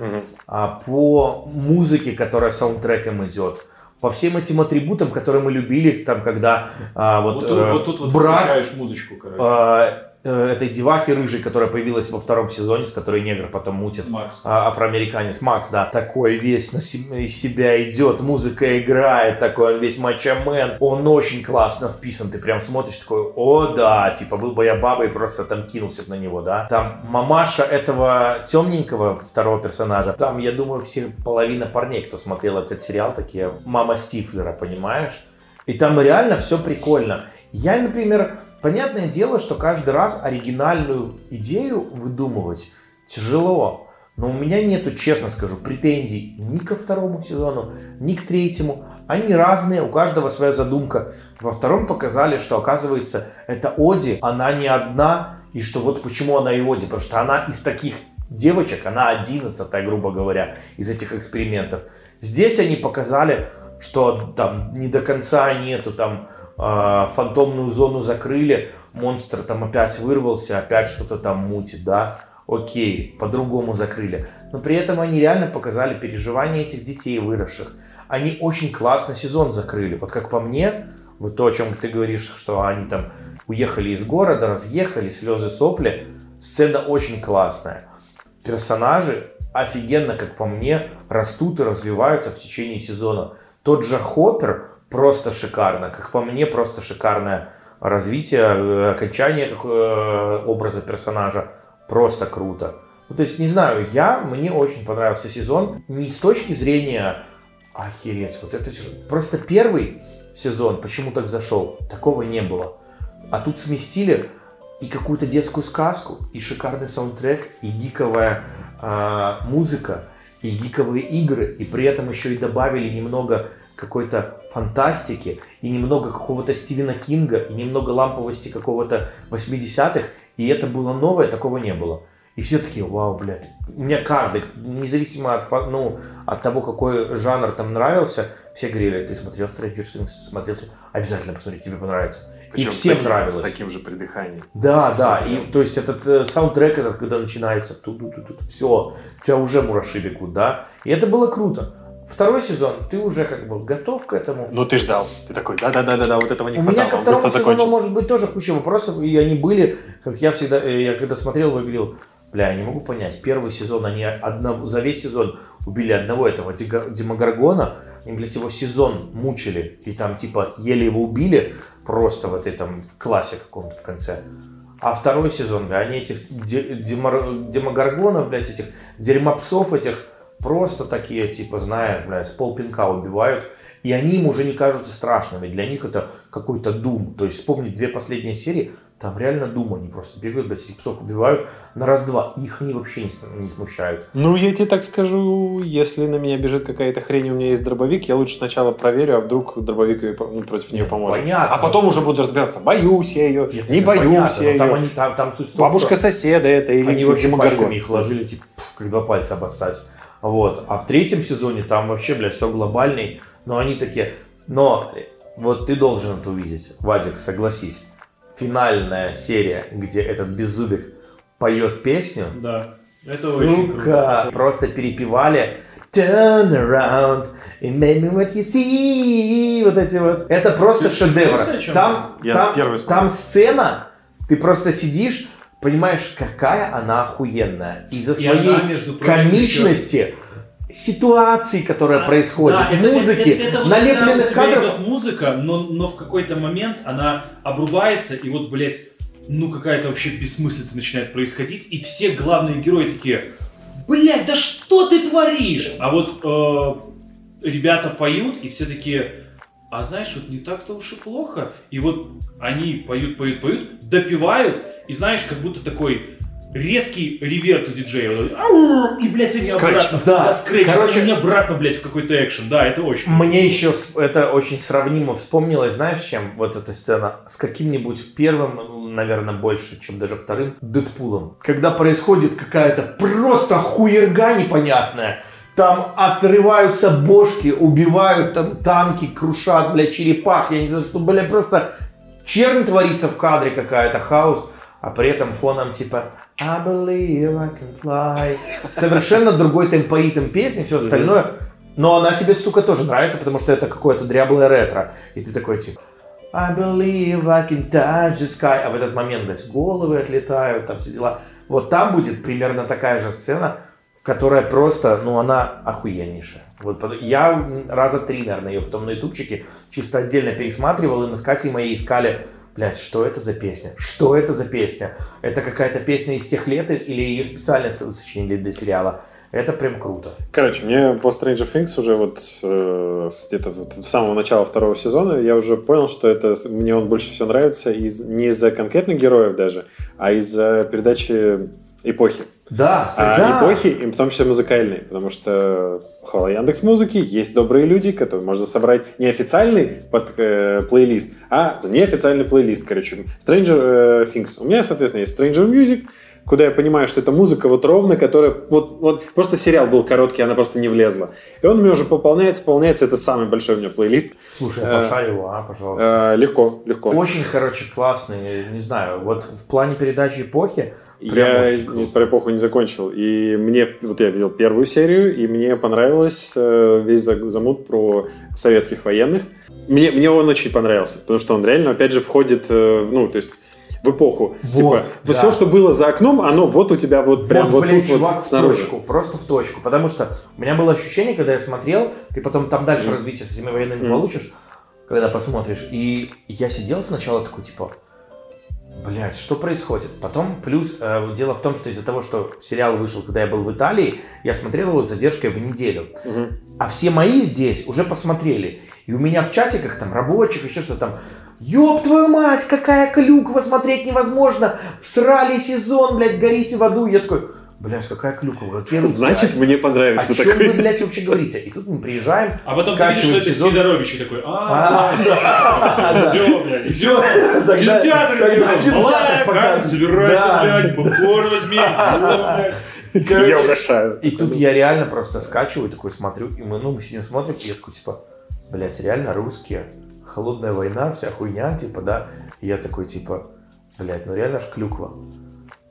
а по музыке, которая саундтреком идет, по всем этим атрибутам, которые мы любили, там, когда а, вот, Вот, э, вот тут вот брат музычку, короче. э, этой девахи рыжей, которая появилась во втором сезоне, с которой негр потом мутит. Макс. А, афроамериканец Макс, да, такой весь на се- из себя идет, музыка играет, такой он весь мачомен, он очень классно вписан, ты прям смотришь такой, о да, типа был бы я бабой, просто там кинулся бы на него, да. Там мамаша этого темненького второго персонажа, там, я думаю, все половина парней, кто смотрел этот сериал, такие мама Стифлера, понимаешь? И там реально все прикольно. Я, например, понятное дело, что каждый раз оригинальную идею выдумывать тяжело. Но у меня нету, честно скажу, претензий ни ко второму сезону, ни к третьему. Они разные, у каждого своя задумка. Во втором показали, что оказывается, эта Оди, она не одна, и что вот почему она и Оди, потому что она из таких девочек, она одиннадцатая, грубо говоря, из этих экспериментов. Здесь они показали, что там не до конца они эту там фантомную зону закрыли, монстр там опять вырвался, опять что-то там мутит, да. окей, по-другому закрыли. Но при этом они реально показали переживания этих детей выросших. Они очень классно сезон закрыли. Вот как по мне, вот то, о чем ты говоришь, что они там уехали из города, разъехали, слезы, сопли. Сцена очень классная. Персонажи офигенно, как по мне, растут и развиваются в течение сезона. Тот же Хоппер просто шикарно, как по мне, просто шикарное развитие, э, окончание э, образа персонажа. Просто круто. Ну, то есть, не знаю, я, мне очень понравился сезон. Не с точки зрения охереть, вот это. Просто первый сезон почему так зашел, такого не было. А тут сместили и какую-то детскую сказку, и шикарный саундтрек, и гиковая э, музыка, и гиковые игры, и при этом еще и добавили немного какой-то фантастики, и немного какого-то Стивена Кинга, и немного ламповости какого-то 80-х, и это было новое, такого не было. И все такие, вау, блядь. Мне каждый, независимо от, ну, от того, какой жанр там нравился, все говорили, ты смотрел Stranger Things, смотрел, обязательно посмотри, тебе понравится. Причем и всем таким, нравилось. С таким же придыханием. Да, да, и то есть этот э, саундтрек этот, когда начинается, тут, тут, тут, все, у тебя уже мураши бегут, да, и это было круто. Второй сезон, ты уже как бы готов к этому. Ну ты ждал, ты такой, да-да-да-да, вот этого не У хватало, меня ко второму сезону может быть тоже куча вопросов, и они были, как я всегда, э, я когда смотрел, говорил, бля, я не могу понять, первый сезон они одного, за весь сезон убили одного этого Демогоргона, и, блядь, его сезон мучили, и там типа еле его убили, просто в этой там в классе каком-то в конце. А второй сезон, бля, они этих демогоргонов, блядь, этих дерьмопсов этих просто такие, типа, знаешь, бля, с полпинка убивают. И они им уже не кажутся страшными. Для них это какой-то дум. То есть вспомнить две последние серии, там реально дум. Они просто бегают, блядь, этих псов убивают на раз-два. Их они вообще не, не смущают. Ну, я тебе так скажу, если на меня бежит какая-то хрень, у меня есть дробовик, я лучше сначала проверю, а вдруг дробовик ну, против нее поможет. понятно. А потом уже буду разбираться, боюсь я ее, Нет, не боюсь понятно, я но там, ее. они, там, там суть в том, Бабушка что соседа это или они вообще пачками их ложили, типа, как два пальца обоссать. Вот. А в третьем сезоне там вообще, блядь, все глобальный. Но они такие... Но вот ты должен это увидеть, Вадик, согласись. Финальная серия, где этот беззубик поет песню, Да. Это очень круто. Сука! Просто перепевали Turn around and make me what you see. Вот эти вот. Это просто Ты- ты шедевр. чем Там, я? Там, там сцена, ты просто сидишь, понимаешь, какая она охуенная. Из-за своей она, между прочим, комичности, ситуации, которая А, происходит, да, это- музыки, это- это вот налепленных кадров. идет музыка, но, но в какой-то момент она обрубается, и вот, блядь, ну какая-то вообще бессмыслица начинает происходить, и все главные герои такие, блядь, да что ты творишь? А вот э, ребята поют, и все такие, а знаешь, вот не так-то уж и плохо. И вот они поют, поют, поют, допивают, и знаешь, как будто такой резкий реверт у диджея. Вот этот, «Ау!» И, блядь, они Скретч. обратно. Да. скретч. Короче- они обратно, блядь, в какой-то экшен. Да, это очень. Мне еще это очень сравнимо вспомнилось, знаешь, чем вот эта сцена? С каким-нибудь первым, наверное, больше, чем даже вторым, Дэдпулом. Когда происходит какая-то просто хуерга непонятная. Там отрываются бошки, убивают там танки, крушат, блядь, черепах. Я не знаю, что, блядь, просто чернь творится в кадре какая-то, хаос. А при этом фоном типа I believe I can fly. Совершенно другой темпоритм песни, все остальное. Но она тебе, сука, тоже нравится, потому что это какое-то дряблое ретро. И ты такой, типа, I believe I can touch the sky. А в этот момент, блядь, головы отлетают, там все дела. Вот там будет примерно такая же сцена, в которой просто, ну, она охуеннейшая. Вот я раза три, наверное, ее потом на ютубчике чисто отдельно пересматривал, и мы с Катей моей искали, блядь, что это за песня? Что это за песня? Это какая-то песня из тех лет или ее специально со- сочинили для сериала? Это прям круто. Короче, мне по Stranger Things уже вот э, где-то вот с самого начала второго сезона я уже понял, что это мне он больше всего нравится из, не из-за конкретных героев даже, а из-за передачи эпохи. Да, А да. эпохи, и в том числе музыкальные, потому что хвала Яндекс Музыки, есть добрые люди, которые можно собрать не официальный под э, плейлист, а неофициальный плейлист, короче, Stranger э, Things. У меня, соответственно, есть Stranger Music, куда я понимаю, что это музыка вот ровно, которая... Вот, вот просто сериал был короткий, она просто не влезла. И он у меня уже пополняется, пополняется. Это самый большой у меня плейлист. Слушай, Э, пошарь его, а, пожалуйста. Э, легко, легко. Очень, короче, классный, не знаю, вот в плане передачи эпохи, Я про эпоху не закончил. И мне, вот я видел первую серию, и мне понравилось э, весь за- замут про советских военных. Мне, мне он очень понравился, потому что он реально, опять же, входит, э, ну, то есть в эпоху. Вот, типа, да. все, что было за окном, оно вот у тебя вот прям вот, блядь, тут чувак, вот в снаружи. точку, просто в точку. Потому что у меня было ощущение, когда я смотрел, ты потом там дальше развитие с этими военными Мгм. получишь, когда посмотришь. И я сидел сначала такой, типа, блядь, что происходит? Потом, плюс, э, дело в том, что из-за того, что сериал вышел, когда я был в Италии, я смотрел его с задержкой в неделю. Мгм. А все мои здесь уже посмотрели. И у меня в чатиках там рабочих, еще что-то там. Ёб твою мать, какая клюква, смотреть невозможно. Срали сезон, блядь, горите в аду. Я такой, блядь, какая клюква, какие русские, Значит, мне о понравится чем такой. вы, блядь, вообще говорите? И тут мы приезжаем, А потом ты видишь, что скачиваем это сезон. Сидорович такой, А, а, все, блядь, И все. Кинотеатр кинотеатр показывает. собирайся, блядь, попкорн возьми. Я угошаю. И тут я реально просто скачиваю, такой смотрю, и мы, ну, мы сидим, смотрим, и я такой, типа, блядь, реально русские, холодная война, вся хуйня, типа, да, и я такой, типа, блядь, ну реально ж клюква.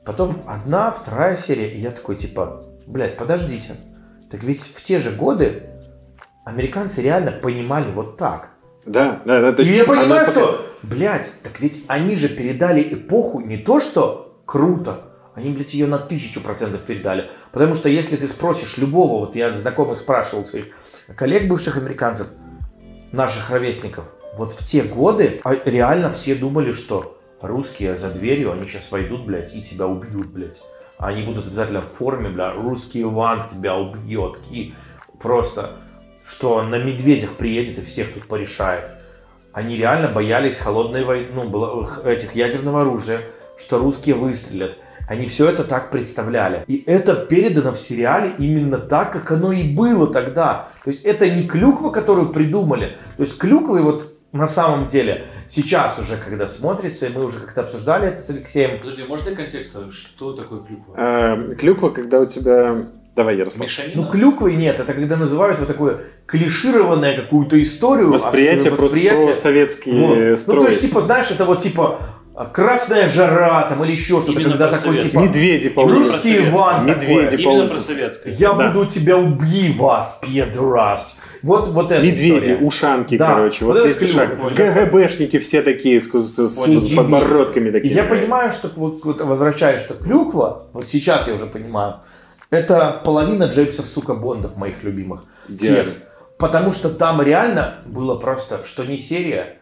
Потом одна, вторая серия, и я такой, типа, блядь, подождите, так ведь в те же годы американцы реально понимали вот так. Да, да, да. То И есть я понимаю, что, блядь, так ведь они же передали эпоху не то, что круто, они, блядь, ее на тысячу процентов передали. Потому что если ты спросишь любого, вот я знакомых спрашивал своих коллег бывших американцев, наших ровесников, вот в те годы а, реально все думали, что русские за дверью, они сейчас войдут, блядь, и тебя убьют, блядь. Они будут обязательно в форме, бля, русский Иван тебя убьет. И просто, что на медведях приедет и всех тут порешает. Они реально боялись холодной войны, ну, этих ядерного оружия, что русские выстрелят. Они все это так представляли. И это передано в сериале именно так, как оно и было тогда. То есть это не клюква, которую придумали. То есть клюквы вот на самом деле сейчас уже, когда смотрится, и мы уже как-то обсуждали это с Алексеем, Подожди, может для контекста, что такое клюква? Э, Клюква, когда у тебя... Давай, Ярослав. Мишанина? Ну, клюквой нет, это когда называют вот такое клишированное какую-то историю. Восприятие, а, просто про советские Вот. Ну, строи. то есть, типа, знаешь, это вот, типа, а, красная жара, там, или еще что-то, Именно когда такой, типа, Медведи по русский. Иван Медведи по. Я Да. буду тебя убивать, педрас. Вот, вот это Медведи, ушанки, Да, короче. вот Вот, клюв, шаг. понял. ГГБшники все такие, с, с- с- подбородками И такими. я понимаю, что вот, вот возвращаюсь, что клюква, вот сейчас я уже понимаю, это половина Джеймсов, сука, Бондов моих любимых. Тех. Потому что там реально было просто, что не серия,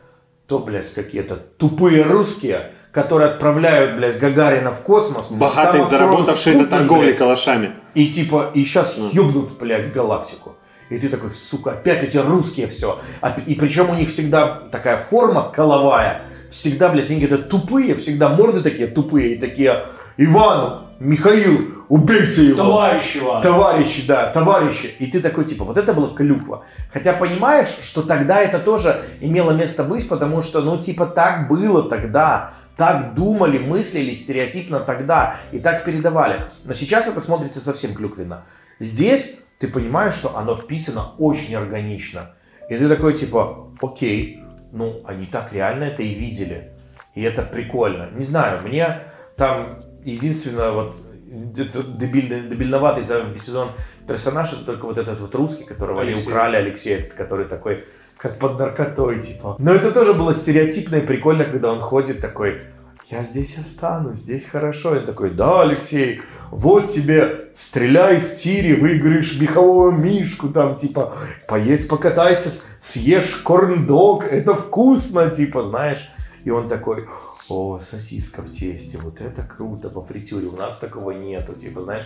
то, блядь, какие-то тупые русские, которые отправляют, блядь, Гагарина в космос. Богатые, заработавшие на торговле блядь, калашами. И типа, и сейчас ёбнут, блядь, галактику. И ты такой, сука, опять эти русские все. И причем у них всегда такая форма коловая. Всегда, блядь, они какие-то тупые, всегда морды такие тупые. И такие, Иван, Михаил, убейте его. Товарищ Иван. Товарищи, да, товарищи. И ты такой, типа, вот это было клюква. Хотя понимаешь, что тогда это тоже имело место быть, потому что, ну, типа, так было тогда. Так думали, мыслили стереотипно тогда. И так передавали. Но сейчас это смотрится совсем клюквенно. Здесь ты понимаешь, что оно вписано очень органично. И ты такой, типа, окей, ну, они так реально это и видели. И это прикольно. Не знаю, мне там единственное вот дебильный, дебильноватый за сезон персонаж это только вот этот вот русский, которого они Алексей. украли, Алексей, этот, который такой, как под наркотой, типа. Но это тоже было стереотипно и прикольно, когда он ходит такой, я здесь останусь, здесь хорошо. И такой, да, Алексей, вот тебе, стреляй в тире, выиграешь мехового мишку, там, типа, поесть, покатайся, съешь корн-дог, это вкусно, типа, знаешь. И он такой, о, сосиска в тесте, вот это круто, по фритюре, у нас такого нету, типа, знаешь.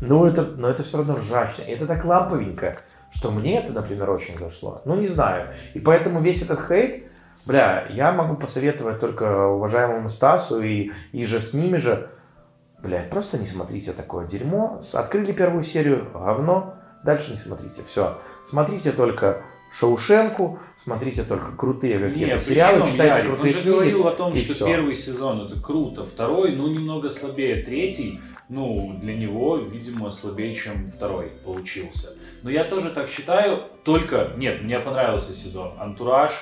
Ну, это, но это все равно ржачно. Это так ламповенько, что мне это, например, очень зашло. Ну, не знаю. И поэтому весь этот хейт, бля, я могу посоветовать только уважаемому Стасу и, и же с ними же, блядь, просто не смотрите такое дерьмо. Открыли первую серию, говно, дальше не смотрите. Все. Смотрите только Шоушенку, смотрите только крутые какие-то Нет, сериалы, причем, читайте Ярик, крутые он же книги. говорил о том, что всё. первый сезон это круто, второй, ну, немного слабее, третий, ну, для него, видимо, слабее, чем второй получился. Но я тоже так считаю, только, нет, мне понравился сезон. Антураж,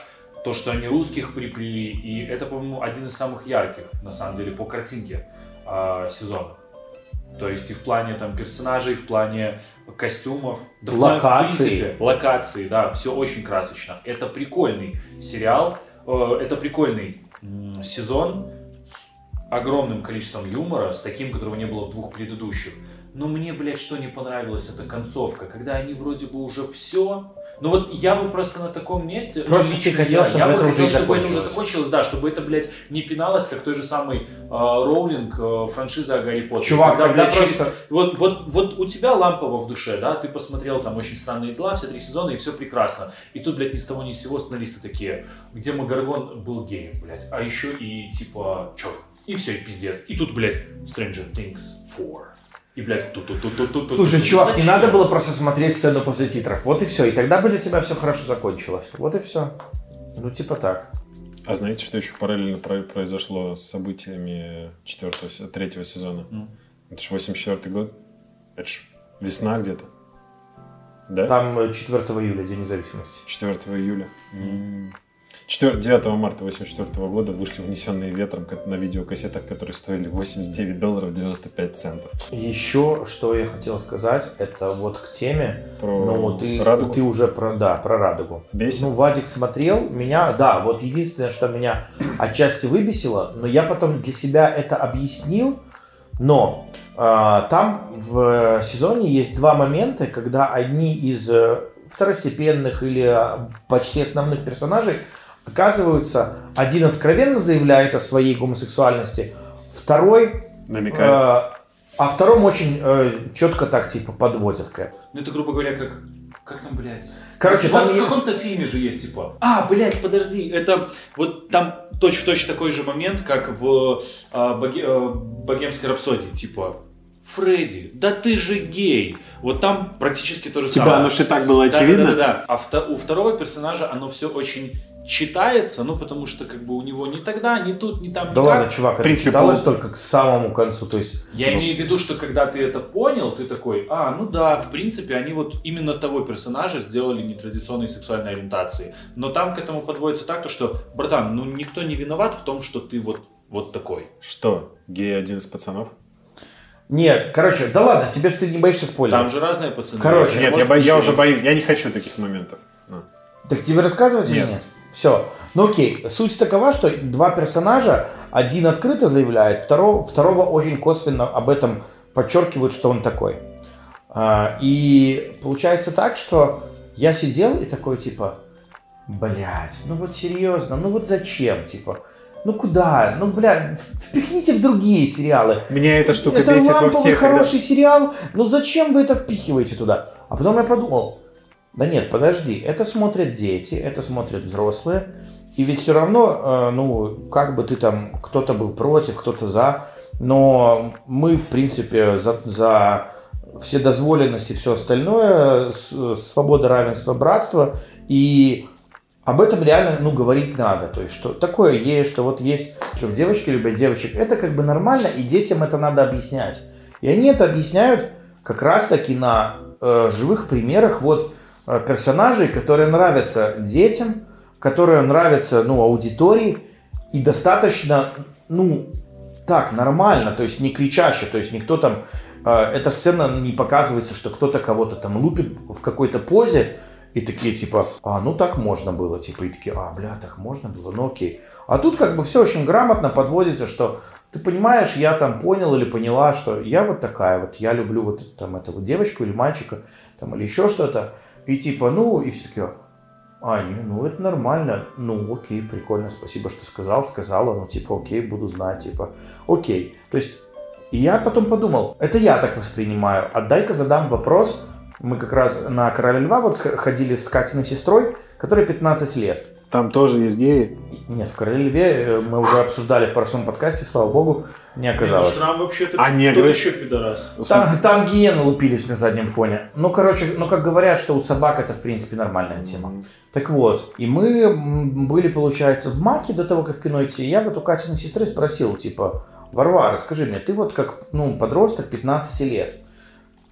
то, что они русских приплели, и это, по-моему, один из самых ярких, на самом деле, по картинке а, сезонов. То есть и в плане там персонажей, и в плане костюмов, да в плане, в принципе, локации, да, все очень красочно. Это прикольный сериал, э, это прикольный сезон с огромным количеством юмора, с таким, которого не было в двух предыдущих. Но мне, блядь, что не понравилось, это концовка, когда они вроде бы уже все. Ну вот я бы просто на таком месте... ну, Просто ты хотел, я, чтобы я бы это хотел, уже чтобы это уже закончилось. да, чтобы это, блядь, не пиналось, как той же самой э, Роулинг, э, франшиза о Гарри Поттере. Чувак, Когда, блядь, через- просто- вот, вот, вот у тебя лампово в душе, да, ты посмотрел там «Очень странные дела», все три сезона, и все прекрасно. И тут, блядь, ни с того ни с сего сценаристы такие, где Магаргон был геем, блядь, а еще и, типа, чё, и все, и пиздец. И тут, блядь, Stranger Things 4. И, блядь, тут тут тут тут тут Слушай, чувак, не надо было просто смотреть сцену после титров. Вот и все. И тогда бы для тебя все хорошо закончилось. Вот и все. Ну, типа так. А знаете, что еще параллельно произошло с событиями четвертого, третьего сезона? Mm. Это же 84 год. Это же весна где-то. Да? Там э, 4 июля, День независимости. 4 июля. Mm. 4, 9 марта 1984 года вышли внесенные ветром» на видеокассетах, которые стоили 89 долларов 95 центов. Еще, что я хотел сказать, это вот к теме. Про ну, ты, радугу? Ты уже про, да, про радугу. Бесит? Ну, Вадик смотрел, меня, да, вот единственное, что меня отчасти выбесило, но я потом для себя это объяснил, но э, там в сезоне есть два момента, когда одни из э, второстепенных или а, почти основных персонажей – оказываются, один откровенно заявляет о своей гомосексуальности, второй, Намекает. э, а втором очень э, четко так типа подводят к Ну, это, грубо говоря, как... Как там, блядь? Короче, вот там в каком-то фильме же есть, типа... А, блядь, подожди, это... Вот там точь-в-точь такой же момент, как в а, боге- а, «Богемской рапсодии», типа... Фредди, да ты же гей. Вот там практически то же Типа, самое. оно ж и так было Да, очевидно. Да, да, да. А вто- у второго персонажа оно все очень читается, ну, потому что как бы у него ни тогда, ни тут, ни там, ни Да так. ладно, чувак, это принципе, читалось пол- только к самому концу, то есть... Я типа, имею в виду, что когда ты это понял, ты такой, а, ну да, в принципе, они вот именно того персонажа сделали нетрадиционной сексуальной ориентации. Но там к этому подводится так, то, что, братан, ну никто не виноват в том, что ты вот, вот такой. Что? Гей один из пацанов? Нет, короче, да ладно, тебе же ты не боишься спойлеров. Там же разные пацаны. Короче. Нет, я, бо- я уже боюсь. Я не хочу таких моментов. Ну. Так тебе рассказывать или Нет. Все. Ну окей, суть такова, что два персонажа, один открыто заявляет, второго, второго очень косвенно об этом подчеркивают, что он такой. А, и получается так, что я сидел и такой типа, блядь, ну вот серьезно, ну вот зачем, типа, ну куда, ну бля, впихните в другие сериалы. Меня эта штука это бесит во всех. когда- хороший сериал, ну зачем вы это впихиваете туда? А потом я подумал, да нет, подожди, это смотрят дети, это смотрят взрослые, и ведь все равно, э, ну, как бы ты там, кто-то был против, кто-то за, но мы, в принципе, за, за вседозволенность и все остальное, свобода, равенство, братство, и об этом реально, ну, говорить надо. То есть, что такое есть, что вот есть, что девочки любят девочек. Это как бы нормально, и детям это надо объяснять. И они это объясняют как раз-таки на э, живых примерах вот персонажей, которые нравятся детям, которые нравятся, ну, аудитории, и достаточно, ну, так, нормально, то есть не кричаще, то есть никто там, э, эта сцена не показывается, что кто-то кого-то там лупит в какой-то позе, и такие типа, а, ну так можно было, типа, и такие, а, бля, так можно было, ну окей. А тут как бы все очень грамотно подводится, что ты понимаешь, я там понял или поняла, что я вот такая, вот я люблю вот там эту вот девочку или мальчика, там, или еще что-то, и типа, ну, и все такие, а, не, ну это нормально, ну окей, прикольно, спасибо, что сказал, сказала, ну типа окей, буду знать, типа окей. То есть и я потом подумал, это я так воспринимаю, а дай-ка задам вопрос, мы как раз на Короля Льва вот ходили с Катиной сестрой, которой 15 лет. Там тоже есть геи. Нет, в Короле Льве мы уже обсуждали в прошлом подкасте, слава богу, не оказалось. Шрам вообще-то А тот негры? еще пидорас. Там, там гиены лупились на заднем фоне. Ну, короче, ну, как говорят, что у собак это, в принципе, нормальная тема. Так вот, и мы были, получается, в Маке до того, как в кино идти. Я вот у Катиной сестры спросил, типа, Варвара, скажи мне, ты вот как, ну, подросток 15 лет,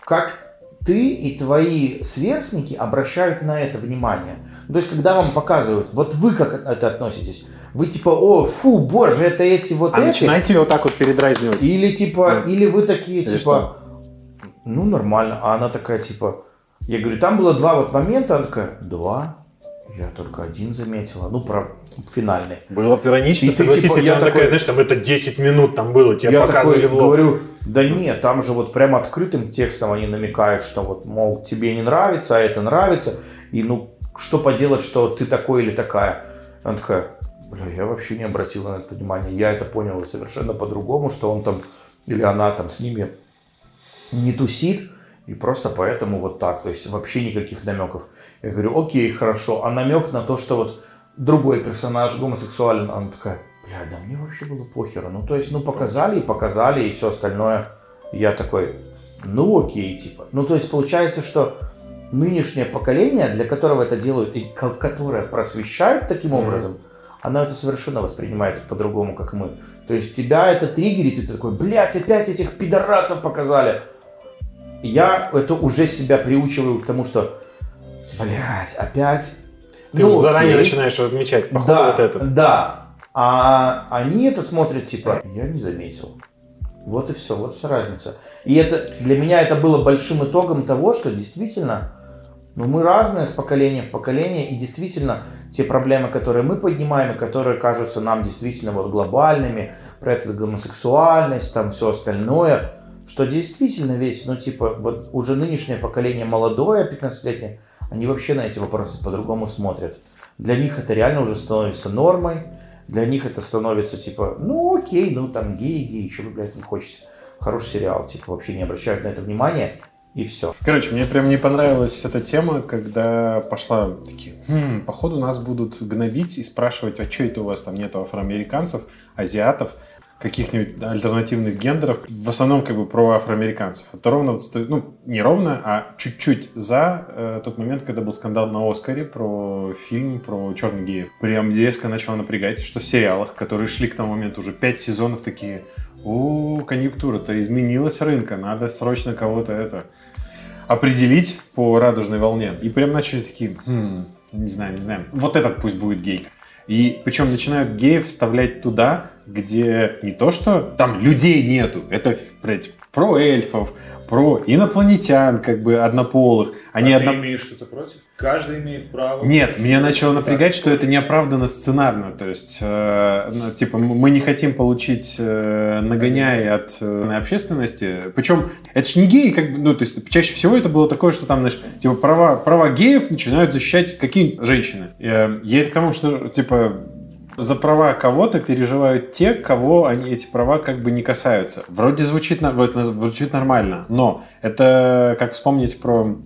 как ты и твои сверстники обращают на это внимание? То есть, когда вам показывают, вот вы как это относитесь? Вы типа, о, фу, боже, это эти вот А эти? начинаете вот так вот передразнивать. Или типа, или вы такие, Или типа, что? ну нормально. А она такая, типа, я говорю, там было два вот момента, она такая, два? Я только один заметила. Ну, про финальный. Было бы иронично, И согласись, типа, я она такая, такой- знаешь, там это 10 минут там было, тебе я показывали такой в лоб. говорю, да нет, там же вот прям открытым текстом они намекают, что вот, мол, тебе не нравится, а это нравится. И ну, что поделать, что ты такой или такая? Она такая, бля, я вообще не обратила на это внимания. Я это понял совершенно по-другому, что он там или она там с ними не тусит, и просто поэтому вот так. То есть вообще никаких намеков. Я говорю, окей, хорошо. А намек на то, что вот другой персонаж гомосексуален, она такая, бля, да мне вообще было похеру. Ну, то есть, ну, показали и показали, и все остальное. Я такой, ну, окей, типа. Ну, то есть, получается, что нынешнее поколение, для которого это делают, и ко- которое просвещают таким Мгм. образом, оно это совершенно воспринимает по-другому, как мы. То есть тебя это триггерит, и ты такой, блядь, опять этих пидорасов показали. Я это уже себя приучиваю к тому, что, блядь, опять... Ты Ну, уже заранее окей. начинаешь размечать, походу, да, вот это. Да. А они это смотрят типа, я не заметил. Вот и все, вот вся разница. И это для меня это было большим итогом того, что действительно, ну мы разные с поколения в поколение, и действительно те проблемы, которые мы поднимаем, и которые кажутся нам действительно вот глобальными, про эту гомосексуальность, там все остальное, что действительно весь, ну типа, вот уже нынешнее поколение молодое, 15-летнее, они вообще на эти вопросы по-другому смотрят. Для них это реально уже становится нормой, для них это становится типа, ну окей, ну там геи, что вы, блядь, не хочете. Хороший сериал, типа вообще не обращают на это внимания, и все. Короче, мне прям не понравилась эта тема, когда пошла такие, «Хм, походу нас будут гнобить и спрашивать, а что это у вас там нету афроамериканцев, азиатов, каких-нибудь альтернативных гендеров, в основном как бы про афроамериканцев. Это ровно, вот ну, не ровно, а чуть-чуть за э, тот момент, когда был скандал на Оскаре про фильм про черных геев. Прям резко начало напрягать, что в сериалах, которые шли к тому моменту уже пять сезонов, такие, о, конъюнктура-то изменилась рынка, надо срочно кого-то это определить по радужной волне. И прям начали такие, «Хм, не знаю, не знаю, вот этот пусть будет гей. И причем начинают геев вставлять туда, где не то, что там людей нету, это, про эльфов, про инопланетян, как бы однополых. Они а одно- ты имеешь что-то против? Каждый имеет право. нет, меня начало напрягать, что это неоправданно сценарно. То есть, э, ну, типа, мы не хотим получить э, нагоняй от э, общественности. Причем, это ж не геи, как бы, ну, то есть, чаще всего это было такое, что там, знаешь, типа, права, права геев начинают защищать какие-нибудь женщины. Э, я это к тому, что, типа, за права кого-то переживают те, кого они, эти права как бы не касаются. Вроде звучит, звучит нормально, но это как вспомнить про...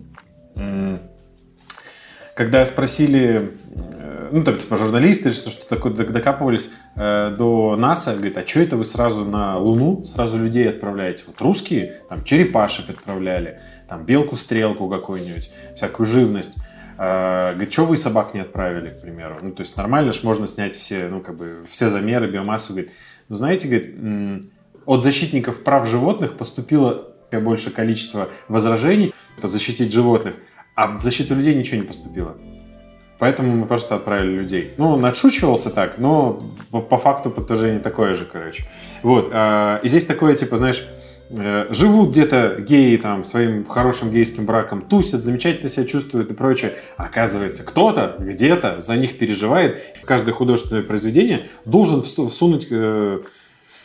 когда спросили, э, ну, там, типа, журналисты, что что такое, док- докапывались э, до НАСА, говорит, а что это вы сразу на Луну сразу людей отправляете? Вот русские там черепашек отправляли, там белку-стрелку какую-нибудь, всякую живность. Э, говорит, что вы собак не отправили, к примеру? Ну, то есть нормально же можно снять все, ну, как бы, все замеры, биомассу. Говорит, ну, знаете, говорит, от защитников прав животных поступило больше количество возражений защитить животных, а в защиту людей ничего не поступило. Поэтому мы просто отправили людей. Ну, он отшучивался так, но по, по факту подтверждение такое же, короче. Вот. а, и здесь такое, типа, знаешь, э, живут где-то геи там своим хорошим гейским браком, тусят, замечательно себя чувствуют и прочее. Оказывается, кто-то где-то за них переживает. Каждое художественное произведение должен всу- всунуть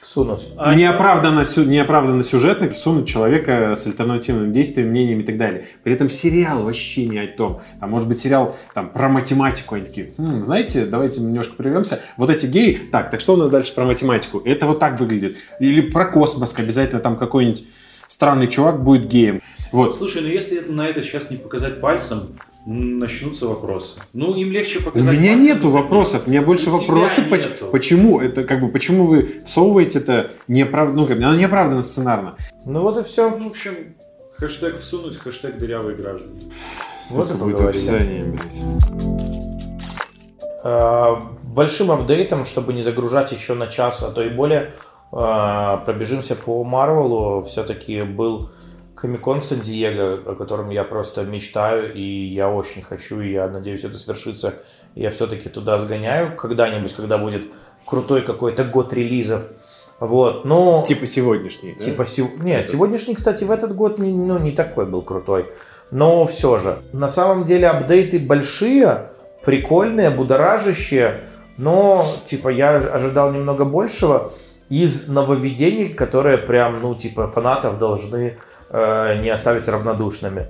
Всунуть. А, неоправданно, сю- неоправданно сюжетный всунуть человека с альтернативным действием, мнением и так далее. При этом сериал вообще не о том. Там может быть сериал там, про математику. Они такие, «Хм, знаете, давайте немножко прервемся. Вот эти геи, так, так что у нас дальше про математику? Это вот так выглядит. Или про космос, обязательно там какой-нибудь странный чувак будет геем. Вот. Слушай, ну если это- на это сейчас не показать пальцем, начнутся вопросы. Ну, им легче У показать. меня пальцем нету вопросов, у меня больше У вопросы, поч- нету. почему это как бы почему вы всовываете это неоправданно, ну как бы, оно неоправданно сценарно. Ну вот и все. Ну, в общем, хэштег всунуть, хэштег дырявые граждане. Вот и будет описание, блядь. Э, большим апдейтом, чтобы не загружать еще на час, а то и более, э, пробежимся по Марвелу. Все-таки был Комикон Сан-Диего, о котором я просто мечтаю, и я очень хочу, и я надеюсь, это свершится. Я все-таки туда сгоняю когда-нибудь, когда будет крутой какой-то год релизов. Вот, но... Типа сегодняшний. да? Типа, сев- нет, сегодняшний, кстати, в этот год не, ну, не такой был крутой. Но все же. На самом деле апдейты большие, прикольные, будоражащие. Но, типа, я ожидал немного большего из нововведений, которые прям, ну, типа, фанатов должны не оставить равнодушными.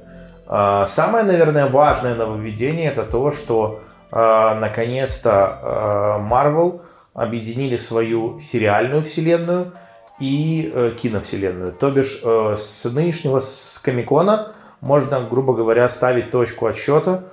А, самое, наверное, важное нововведение это то, что э, наконец-то э, Marvel объединили свою сериальную вселенную и э, киновселенную. То бишь, э, с нынешнего с Комикона можно, грубо говоря, ставить точку отсчета.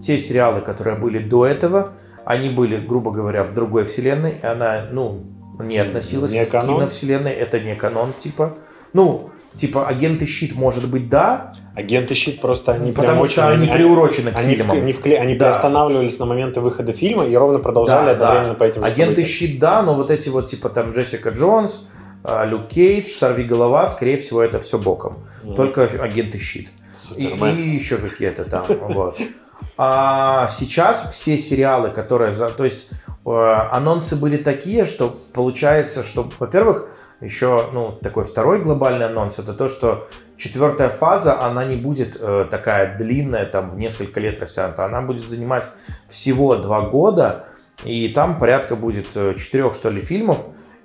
Те сериалы, которые были до этого, они были, грубо говоря, в другой вселенной, и она, ну, не относилась Не к киновселенной, это не канон, типа. Ну, типа, агенты щит, может быть, да, Агенты щит просто они прям потому очень... что они приурочены к они, фильмам. вк- они, вкле- они Да. приостанавливались на моменты выхода фильма и ровно продолжали Да, одновременно да. по этим Агенты событиям. щит, да, но вот эти вот, типа, там, Джессика Джонс, а, Люк Кейдж, Сорви голова, скорее всего, это все боком. Только агенты щит. И, Супермен. и еще какие-то там. Вот. А сейчас все сериалы, которые... За, то есть анонсы были такие, что получается, что, во-первых, еще ну, такой второй глобальный анонс, это то, что четвертая фаза, она не будет э, такая длинная, там в несколько лет растянута, она будет занимать всего два года, и там порядка будет э, четырех, что ли, фильмов,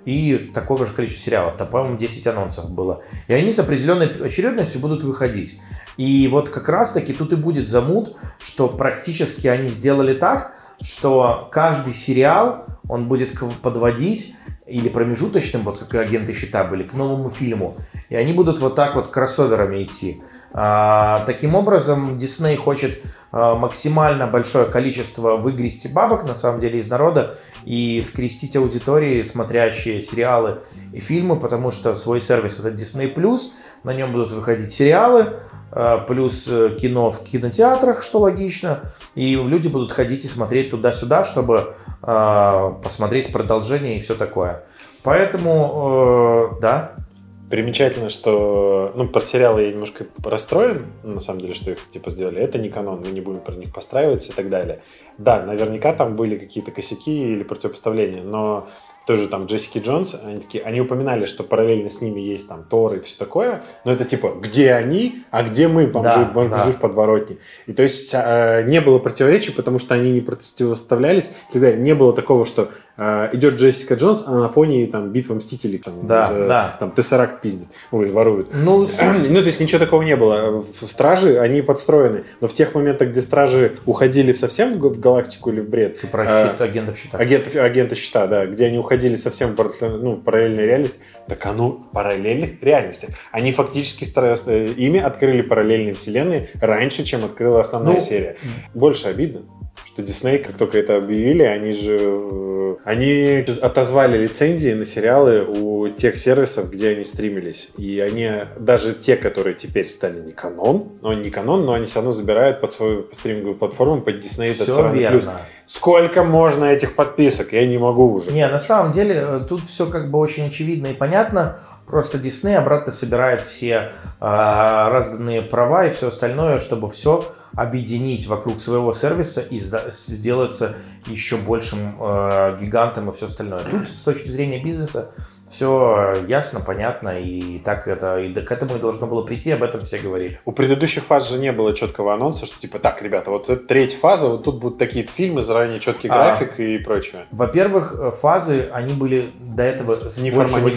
и такого же количества сериалов. Там, по-моему, 10 анонсов было. И они с определенной очередностью будут выходить. И вот как раз-таки тут и будет замут, что практически они сделали так, что каждый сериал, он будет подводить или промежуточным, вот как и агенты щита были, к новому фильму. И они будут вот так вот кроссоверами идти. А, таким образом, Дисней хочет а, максимально большое количество выгрести бабок, на самом деле, из народа и скрестить аудитории, смотрящие сериалы и фильмы, потому что свой сервис это Disney+, на нем будут выходить сериалы, плюс э, кино в кинотеатрах, что логично, и люди будут ходить и смотреть туда-сюда, чтобы а, посмотреть продолжение и все такое. Поэтому, э, да, Примечательно, что, ну, про сериалы я немножко расстроен, на самом деле, что их, типа, сделали. Это не канон, мы не будем про них постраиваться и так далее. Да, наверняка там были какие-то косяки или противопоставления, но в той же там Джессики Джонс, они такие, они упоминали, что параллельно с ними есть там Тор и все такое, но это типа, где они, а где мы, бомжи, Да, бомжи да. в подворотне. И то есть э, не было противоречий, потому что они не противоставлялись. далее. Не было такого, что э, идет Джессика Джонс, а на фоне там битва Мстителей, там, Да, за- да. там Тессеракт пиздит, ой, воруют. ну, Ну, то есть ничего такого не было. В Стражи они подстроены. Но в тех моментах, где Стражи уходили совсем в галактику или в бред, ты про э, щит агентов щита. агентов, агенты щита, да, где они уходили совсем в пар- ну, в параллельную реальность, так оно параллельных реальностях. Они фактически э, ими открыли параллельные вселенные раньше, чем открыла основная Ну, серия. Больше обидно, что Дисней, как только это объявили, они же э, они отозвали лицензии на сериалы у тех сервисов, где они стримились. И они, даже те, которые теперь стали не канон, но не канон, но они все равно забирают под свою стриминговую платформу, под Disney Все верно. Сколько можно этих подписок? Я не могу уже. Не, на самом деле э, тут все как бы очень очевидно и понятно. Просто Дисней обратно собирает все а, разданные права и все остальное, чтобы все объединить вокруг своего сервиса и сделаться еще большим э, гигантом и все остальное. Тут с точки зрения бизнеса все ясно, понятно, и так это и к этому и должно было прийти, об этом все говорили. У предыдущих фаз же не было четкого анонса, что типа, так, ребята, вот это третья фаза, вот тут будут такие-то фильмы, заранее четкий А. график и прочее. Во-первых, э, фазы, они были до этого Не больше форма- не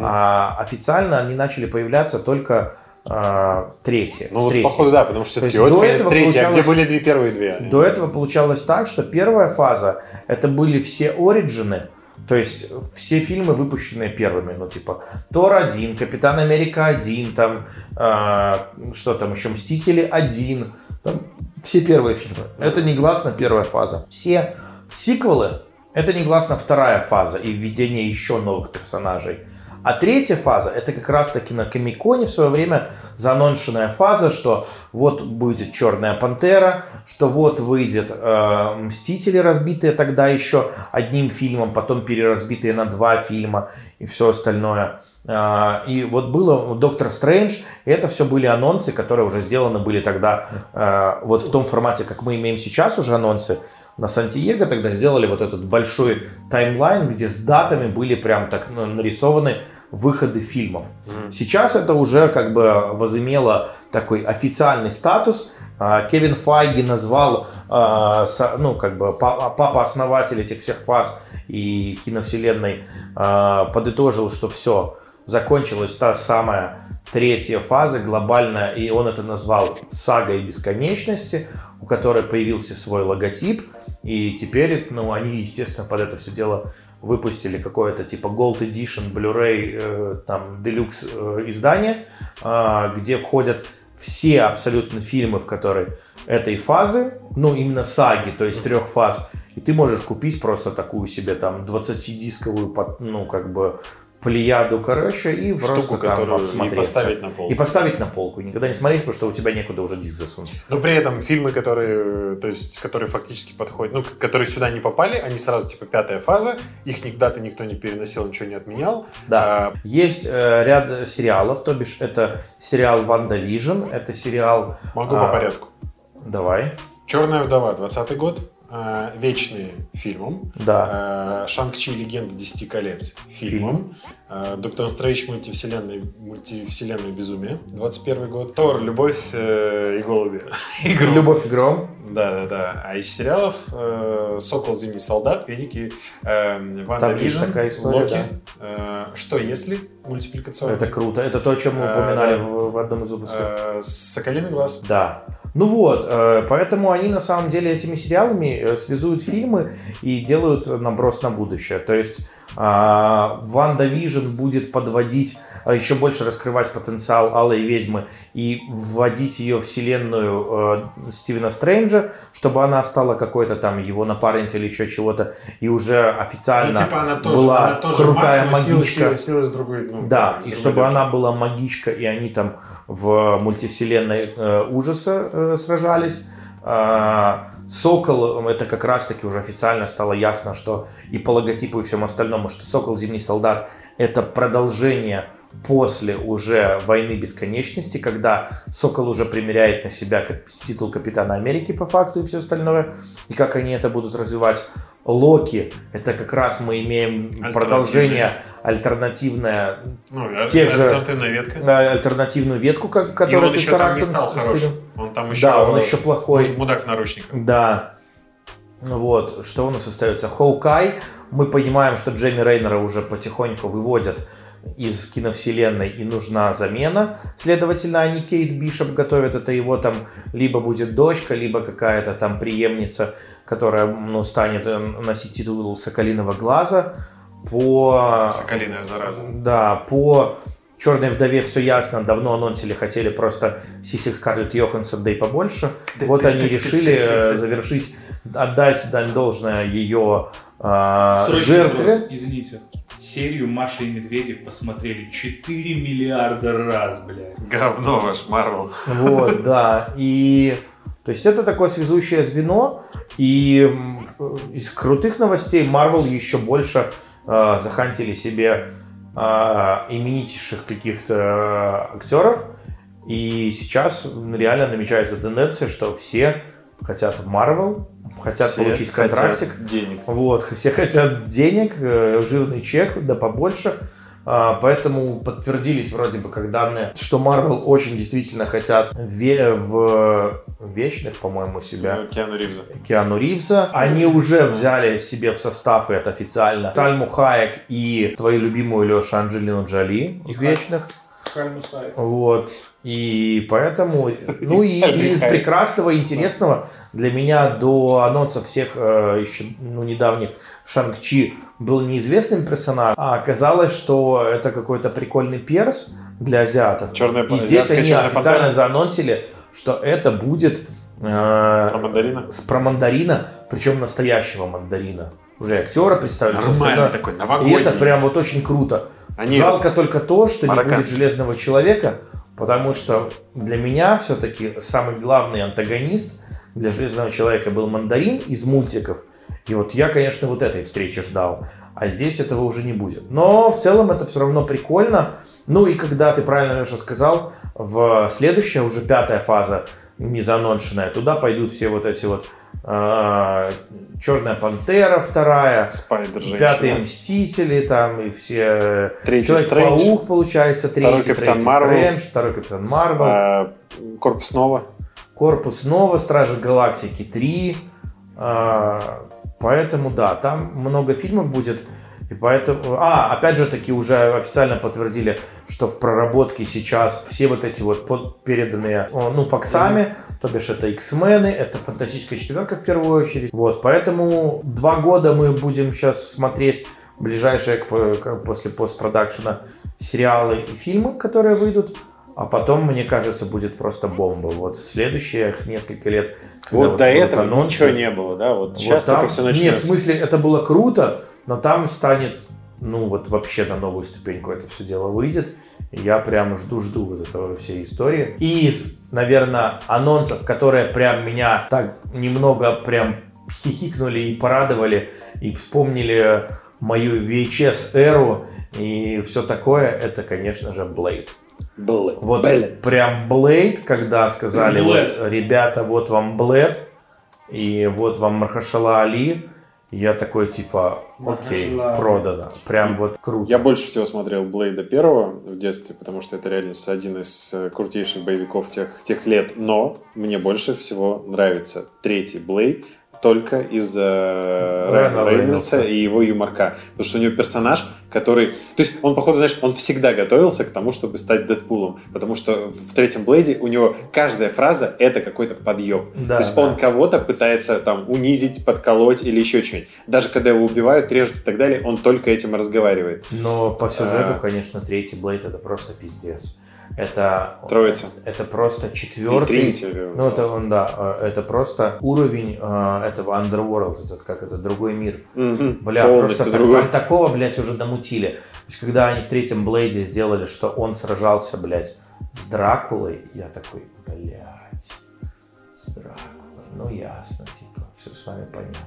а официально они начали появляться только а, третьи. Ну вот, третьей. походу, да, потому что То все-таки вот конец третья, а где были две первые две? До этого получалось так, что первая фаза это были все оригины, то есть все фильмы, выпущенные первыми, ну типа Тор 1, Капитан Америка 1, там а, что там еще, Мстители 1, там Все первые фильмы. Это негласно первая фаза. Все сиквелы это негласно вторая фаза и введение еще новых персонажей. А третья фаза, это как раз таки на Комиконе в свое время зааноншенная фаза, что вот будет Черная Пантера, что вот выйдет э, Мстители, разбитые тогда еще одним фильмом, потом переразбитые на два фильма и все остальное. Э, и вот было Доктор Стрэндж, и это все были анонсы, которые уже сделаны были тогда э, вот в том формате, как мы имеем сейчас уже анонсы, на Сантьего тогда сделали вот этот большой таймлайн, где с датами были прям так ну, нарисованы выходы фильмов. Mm. Сейчас это уже как бы возымело такой официальный статус. А, Кевин Файги назвал, а, ну, как бы папа-основатель этих всех фаз и киновселенной а, подытожил, что все, закончилась та самая третья фаза глобальная, и он это назвал сагой бесконечности, у которой появился свой логотип, и теперь, ну, они, естественно, под это все дело выпустили какое-то типа Gold Edition, Blu-ray, э, там, Deluxe э, издание, э, где входят все абсолютно фильмы, в которые этой фазы, ну, именно саги, то есть трех фаз, и ты можешь купить просто такую себе там 20-дисковую, ну, как бы плеяду, короче, и Штуку, просто которую там и поставить на полку. И поставить на полку. Никогда не смотреть, потому что у тебя некуда уже диск засунуть. Но при этом фильмы, которые, то есть, которые фактически подходят, ну, которые сюда не попали, они сразу типа пятая фаза, их никогда-то никто не переносил, ничего не отменял. Да. А, Есть э, ряд сериалов, то бишь это сериал WandaVision, это сериал... Могу а, по порядку. Давай. Черная вдова, 20 год э, вечные фильмом. Да. Э, Шанг-Чи легенда 10 колец фильмом. Фильм. Э, Доктор Стрэндж мультивселенная, мультивселенная безумие 21 год. Тор Любовь э, и голуби. Любовь и гром. Да, да, да. А из сериалов э, Сокол Зимний солдат, Педики, э, WandaVision, Локи. Да. Э, что если мультипликационный? Это круто. Это то, о чем мы упоминали э, да. в, в одном из выпусков. Э, Соколиный глаз. Да. Ну вот, э, поэтому они на самом деле этими сериалами э, связуют фильмы и делают наброс на будущее. То есть WandaVision будет подводить, а, еще больше раскрывать потенциал Алой Ведьмы и вводить ее в вселенную э, Стивена Стрэнджа, чтобы она стала какой-то там его напарницей или еще чего-то, и уже официально ну, типа она тоже, была она тоже крутая маг, магичка. Сила, сила, с другой, ну, да, и чтобы легкий. она была магичка, и они там в мультивселенной э, ужаса э, сражались. Э, Сокол, это как раз таки уже официально стало ясно, что и по логотипу и всем остальному, что Сокол Зимний Солдат это продолжение после уже войны бесконечности, когда Сокол уже примеряет на себя титул Капитана Америки по факту и все остальное, и как они это будут развивать. Локи, это как раз мы имеем продолжение альтернативное, ну, тех же, альтернативная ветка. альтернативную ветку, как, которую И он еще там не стал хорошим. Он там еще, да, он еще плохой. Мудак в наручниках. Да. Вот, что у нас остается? Хоукай. Мы понимаем, что Джейми Рейнера уже потихоньку выводят из киновселенной и нужна замена. Следовательно, они Кейт Бишоп готовят. Это его там либо будет дочка, либо какая-то там преемница которая ну, станет э, носить титул Соколиного глаза. По... Соколиная зараза. Да, по Черной вдове все ясно, давно анонсили, хотели просто Сиси Скарлетт Йоханссон, да и побольше. Вот они решили завершить, отдать дань должное ее э, жертве. Вопрос, извините. Серию Маши и Медведи посмотрели 4 миллиарда раз, блядь. Говно ваш Марвел. Вот, да. И то есть это такое связующее звено, и из крутых новостей Marvel еще больше э, захантили себе э, именитейших каких-то э, актеров, и сейчас реально намечается тенденция, что все хотят в Marvel, хотят все получить контрактик. Хотят денег. Вот, все хотят денег, э, жирный чек, да побольше. А, поэтому подтвердились вроде бы как данные, что Marvel очень действительно хотят в, в вечных, по-моему, себя. Ну, Киану Ривза. Киану Ривза. Они уже взяли себе в состав, и это официально, Сальму Хаек и твою любимую Лешу Анджелину Джоли в вечных. Вот. И поэтому, ну и, и из прекрасного и интересного для меня до анонса всех э, еще ну, недавних Шанг-Чи был неизвестным персонажем, а оказалось, что это какой-то прикольный перс для азиатов. Черная, и здесь они официально пантера. заанонсили, что это будет э, Про мандарина? с- про мандарина, причем настоящего мандарина. Уже актера представили. Нормально такой, И новогодний. это прям вот очень круто. Они- Жалко только то, что не будет. Железного Человека, потому что для меня все-таки самый главный антагонист для Железного Человека был Мандарин из мультиков. И вот я, конечно, вот этой встречи ждал. А здесь этого уже не будет. Но в целом это все равно прикольно. Ну и когда ты правильно, Леша, сказал, в следующая, уже пятая фаза, не заноншенная, туда пойдут все вот эти вот Черная Пантера вторая, Спайдер. Пятые Мстители, там и все... Третий Человек-паук, получается, третий. Второй Капитан третий Марвел. Стрэндж, второй Капитан Марвел. А, Корпус Нова. Корпус Нова, Стражи Галактики 3. А, поэтому, да, там много фильмов будет. И поэтому... А, опять же таки уже официально подтвердили, что в проработке сейчас все вот эти вот под- переданные, ну, факсами, то бишь это X-мены, это фантастическая четверка в первую очередь. Вот, поэтому два года мы будем сейчас смотреть ближайшие к- после постпродакшена сериалы и фильмы, которые выйдут. А потом, мне кажется, будет просто бомба. Вот следующих несколько лет. когда Вот до этого анонсы, ничего не было, да? Вот, вот сейчас там- только все Нет, в начнется. смысле, это было круто, но там станет, ну, вот вообще на новую ступеньку это все дело выйдет. Я прям жду-жду вот этого всей истории. И из, наверное, анонсов, которые прям меня так немного прям хихикнули и порадовали, и вспомнили мою VHS-эру и все такое, это, конечно же, Blade. Было. Вот Было. прям Blade, когда сказали, Blade. вот, ребята, вот вам Blade, и вот вам Мархашала Али, я такой, типа, окей, продано. Прям вот круто. Я больше всего смотрел Блейда первого в детстве, потому что это реально один из э, крутейших боевиков тех, тех лет. Но мне больше всего нравится третий Блейд только из-за Райана Райана Рейнольдса и его юморка. Потому что у него персонаж, который... То есть он, походу, знаешь, он всегда готовился к тому, чтобы стать Дэдпулом. Потому что в третьем Блейде у него каждая фраза — это какой-то подъем. Да, То есть да. он кого-то пытается там унизить, подколоть или еще что-нибудь. Даже когда его убивают, режут и так далее, он только этим разговаривает. Но по сюжету, А. конечно, третий Блейд это просто пиздец. Это... Троица. Это просто четвертый... Тринити, Ну, это он, да, э, это просто уровень э, этого Underworld, этот, как это, другой мир. Мгм. Бля, Полностью просто так- другой. там такого, блядь, уже намутили. То есть, когда они в третьем Блейде сделали, что он сражался, блядь, с Дракулой, я такой, блядь, с Дракулой, ну ясно, типа, все с вами понятно.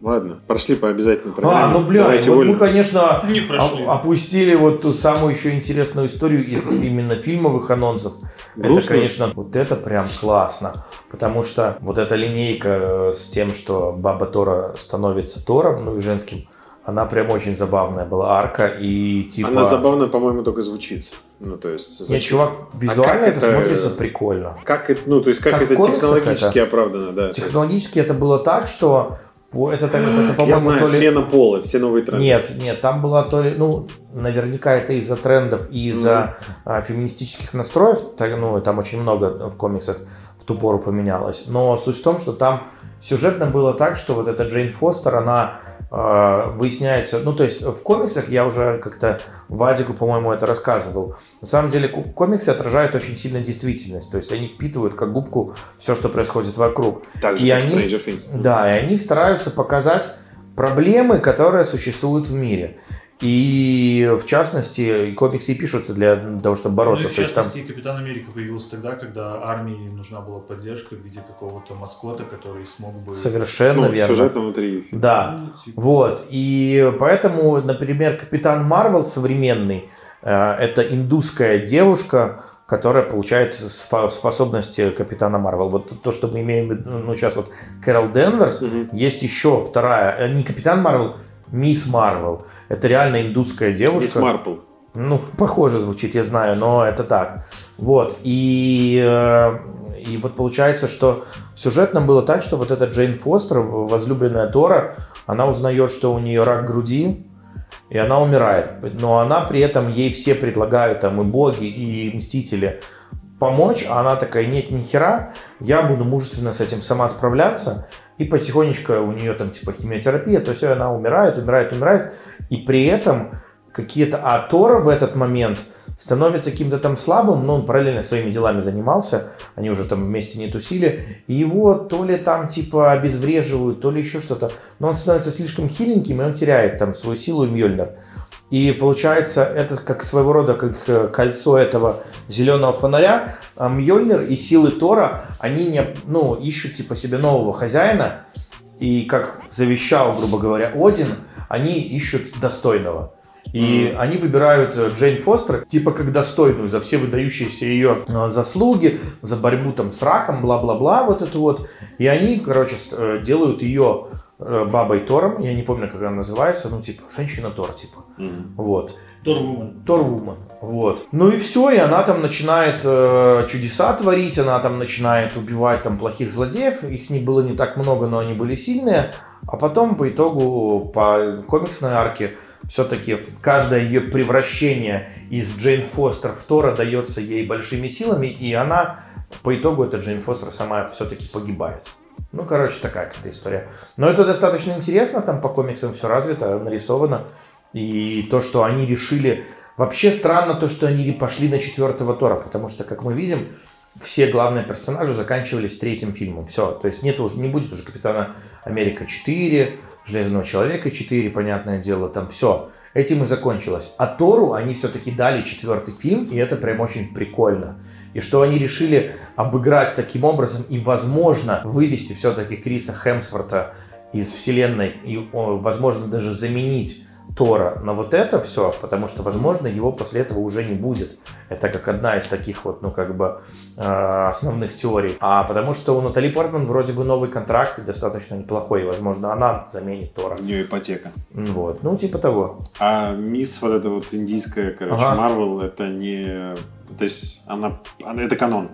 Ладно, прошли по обязательной А, программе. ну, блядь, Давайте вот вольно. мы, конечно, Не прошли. опустили вот ту самую еще интересную историю из именно фильмовых анонсов. Это, Грустно. конечно, вот это прям классно. Потому что вот эта линейка э, с тем, что Баба Тора становится Тором, ну и женским, она прям очень забавная была арка и типа... Она забавно, по-моему, только звучит. Ну, то есть... Нет, зачем? чувак, визуально как это, это- смотрится прикольно. Как это, ну, то есть, как, Как это технологически это? оправдано, да. то есть- Технологически это было так, что это, так- это, Я по-моему, знаю, то ли... смена пола, все новые тренды. Нет, нет, там была то ли, ну, наверняка это из-за трендов и из-за а, феминистических настроев, так, ну, там очень много в комиксах в ту пору поменялось. Но суть в том, что там сюжетно было так, что вот эта Джейн Фостер, она а, выясняется, ну, то есть в комиксах я уже как-то Вадику, по-моему, это рассказывал. На самом деле комиксы отражают очень сильно действительность, то есть они впитывают как губку все, что происходит вокруг. Так же, И как они- Stranger Things. Да, и они стараются показать проблемы, которые существуют в мире. И в частности, и комиксы и пишутся для того, чтобы Ну, бороться. и в То есть там- частности, Капитан Америка появился тогда, когда армии нужна была поддержка в виде какого-то маскота, который смог бы... Совершенно Ну, верно. сюжетно внутри фильма. Да. Ну, типа, Вот. И поэтому, например, Капитан Марвел современный э, это индусская девушка, которая получает спо- способности Капитана Марвел. Вот то, что мы имеем в виду, ну, сейчас вот Кэрол Денверс, Мгм. есть еще вторая, э, не Капитан Марвел, Мисс Марвел. Это реально индусская девушка. Мисс Марпл. Ну, похоже звучит, я знаю, но это так. Вот. И, э, и вот получается, что сюжетно было так, что вот эта Джейн Фостер, возлюбленная Тора, она узнает, что у нее рак груди, и она умирает. Но она при этом, ей все предлагают, там, и боги, и мстители, помочь, а она такая, нет, ни хера, я буду мужественно с этим сама справляться, и потихонечку у нее там типа химиотерапия, то все, она умирает, умирает, умирает, и при этом какие-то... А Тора в этот момент становится каким-то там слабым, но он параллельно своими делами занимался, они уже там вместе не тусили, и его то ли там типа обезвреживают, то ли еще что-то, но он становится слишком хиленьким, и он теряет там свою силу и Мьёльнир. И получается, это как своего рода как э, кольцо этого зеленого фонаря. А Мьёльнир и силы Тора, они не, ну, ищут типа себе нового хозяина. И как завещал, грубо говоря, Один, они ищут достойного. И они выбирают э, Джейн Фостер, типа как достойную за все выдающиеся ее э, заслуги, за борьбу там с раком, бла-бла-бла, вот это вот. И они, короче, делают ее бабой Тором, я не помню, как она называется, ну, типа, женщина-тор, типа. Вот. Торвумен. Торвумен. Вот. Ну и все, и она там начинает э, чудеса творить, она там начинает убивать там плохих злодеев. Их не было не так много, но они были сильные. А потом по итогу, по комиксной арке, все-таки каждое ее превращение из Джейн Фостер в Тора дается ей большими силами, и она по итогу эта Джейн Фостер сама все-таки погибает. Ну, короче, такая какая-то история. Но это достаточно интересно, там по комиксам все развито, нарисовано. И то, что они решили... Вообще странно то, что они пошли на четвертого Тора, потому что, как мы видим, все главные персонажи заканчивались третьим фильмом. Все, то есть нет уже, не будет уже Капитана Америка 4, Железного Человека 4, понятное дело, там все. Этим и закончилось. А Тору они все-таки дали четвертый фильм, и это прям очень прикольно. И что они решили обыграть таким образом и, возможно, вывести все-таки Криса Хемсворта из вселенной и, возможно, даже заменить Тора на вот это все, потому что, возможно, его после этого уже не будет. Это как одна из таких вот, ну, как бы, э, основных теорий. А потому что у Натали Портман вроде бы новый контракт и достаточно неплохой, и, возможно, она заменит Тора. У нее ипотека. Вот, ну, типа того. А мисс вот эта вот индийская, короче, Ага. Марвел, это не... То есть она- Это канон.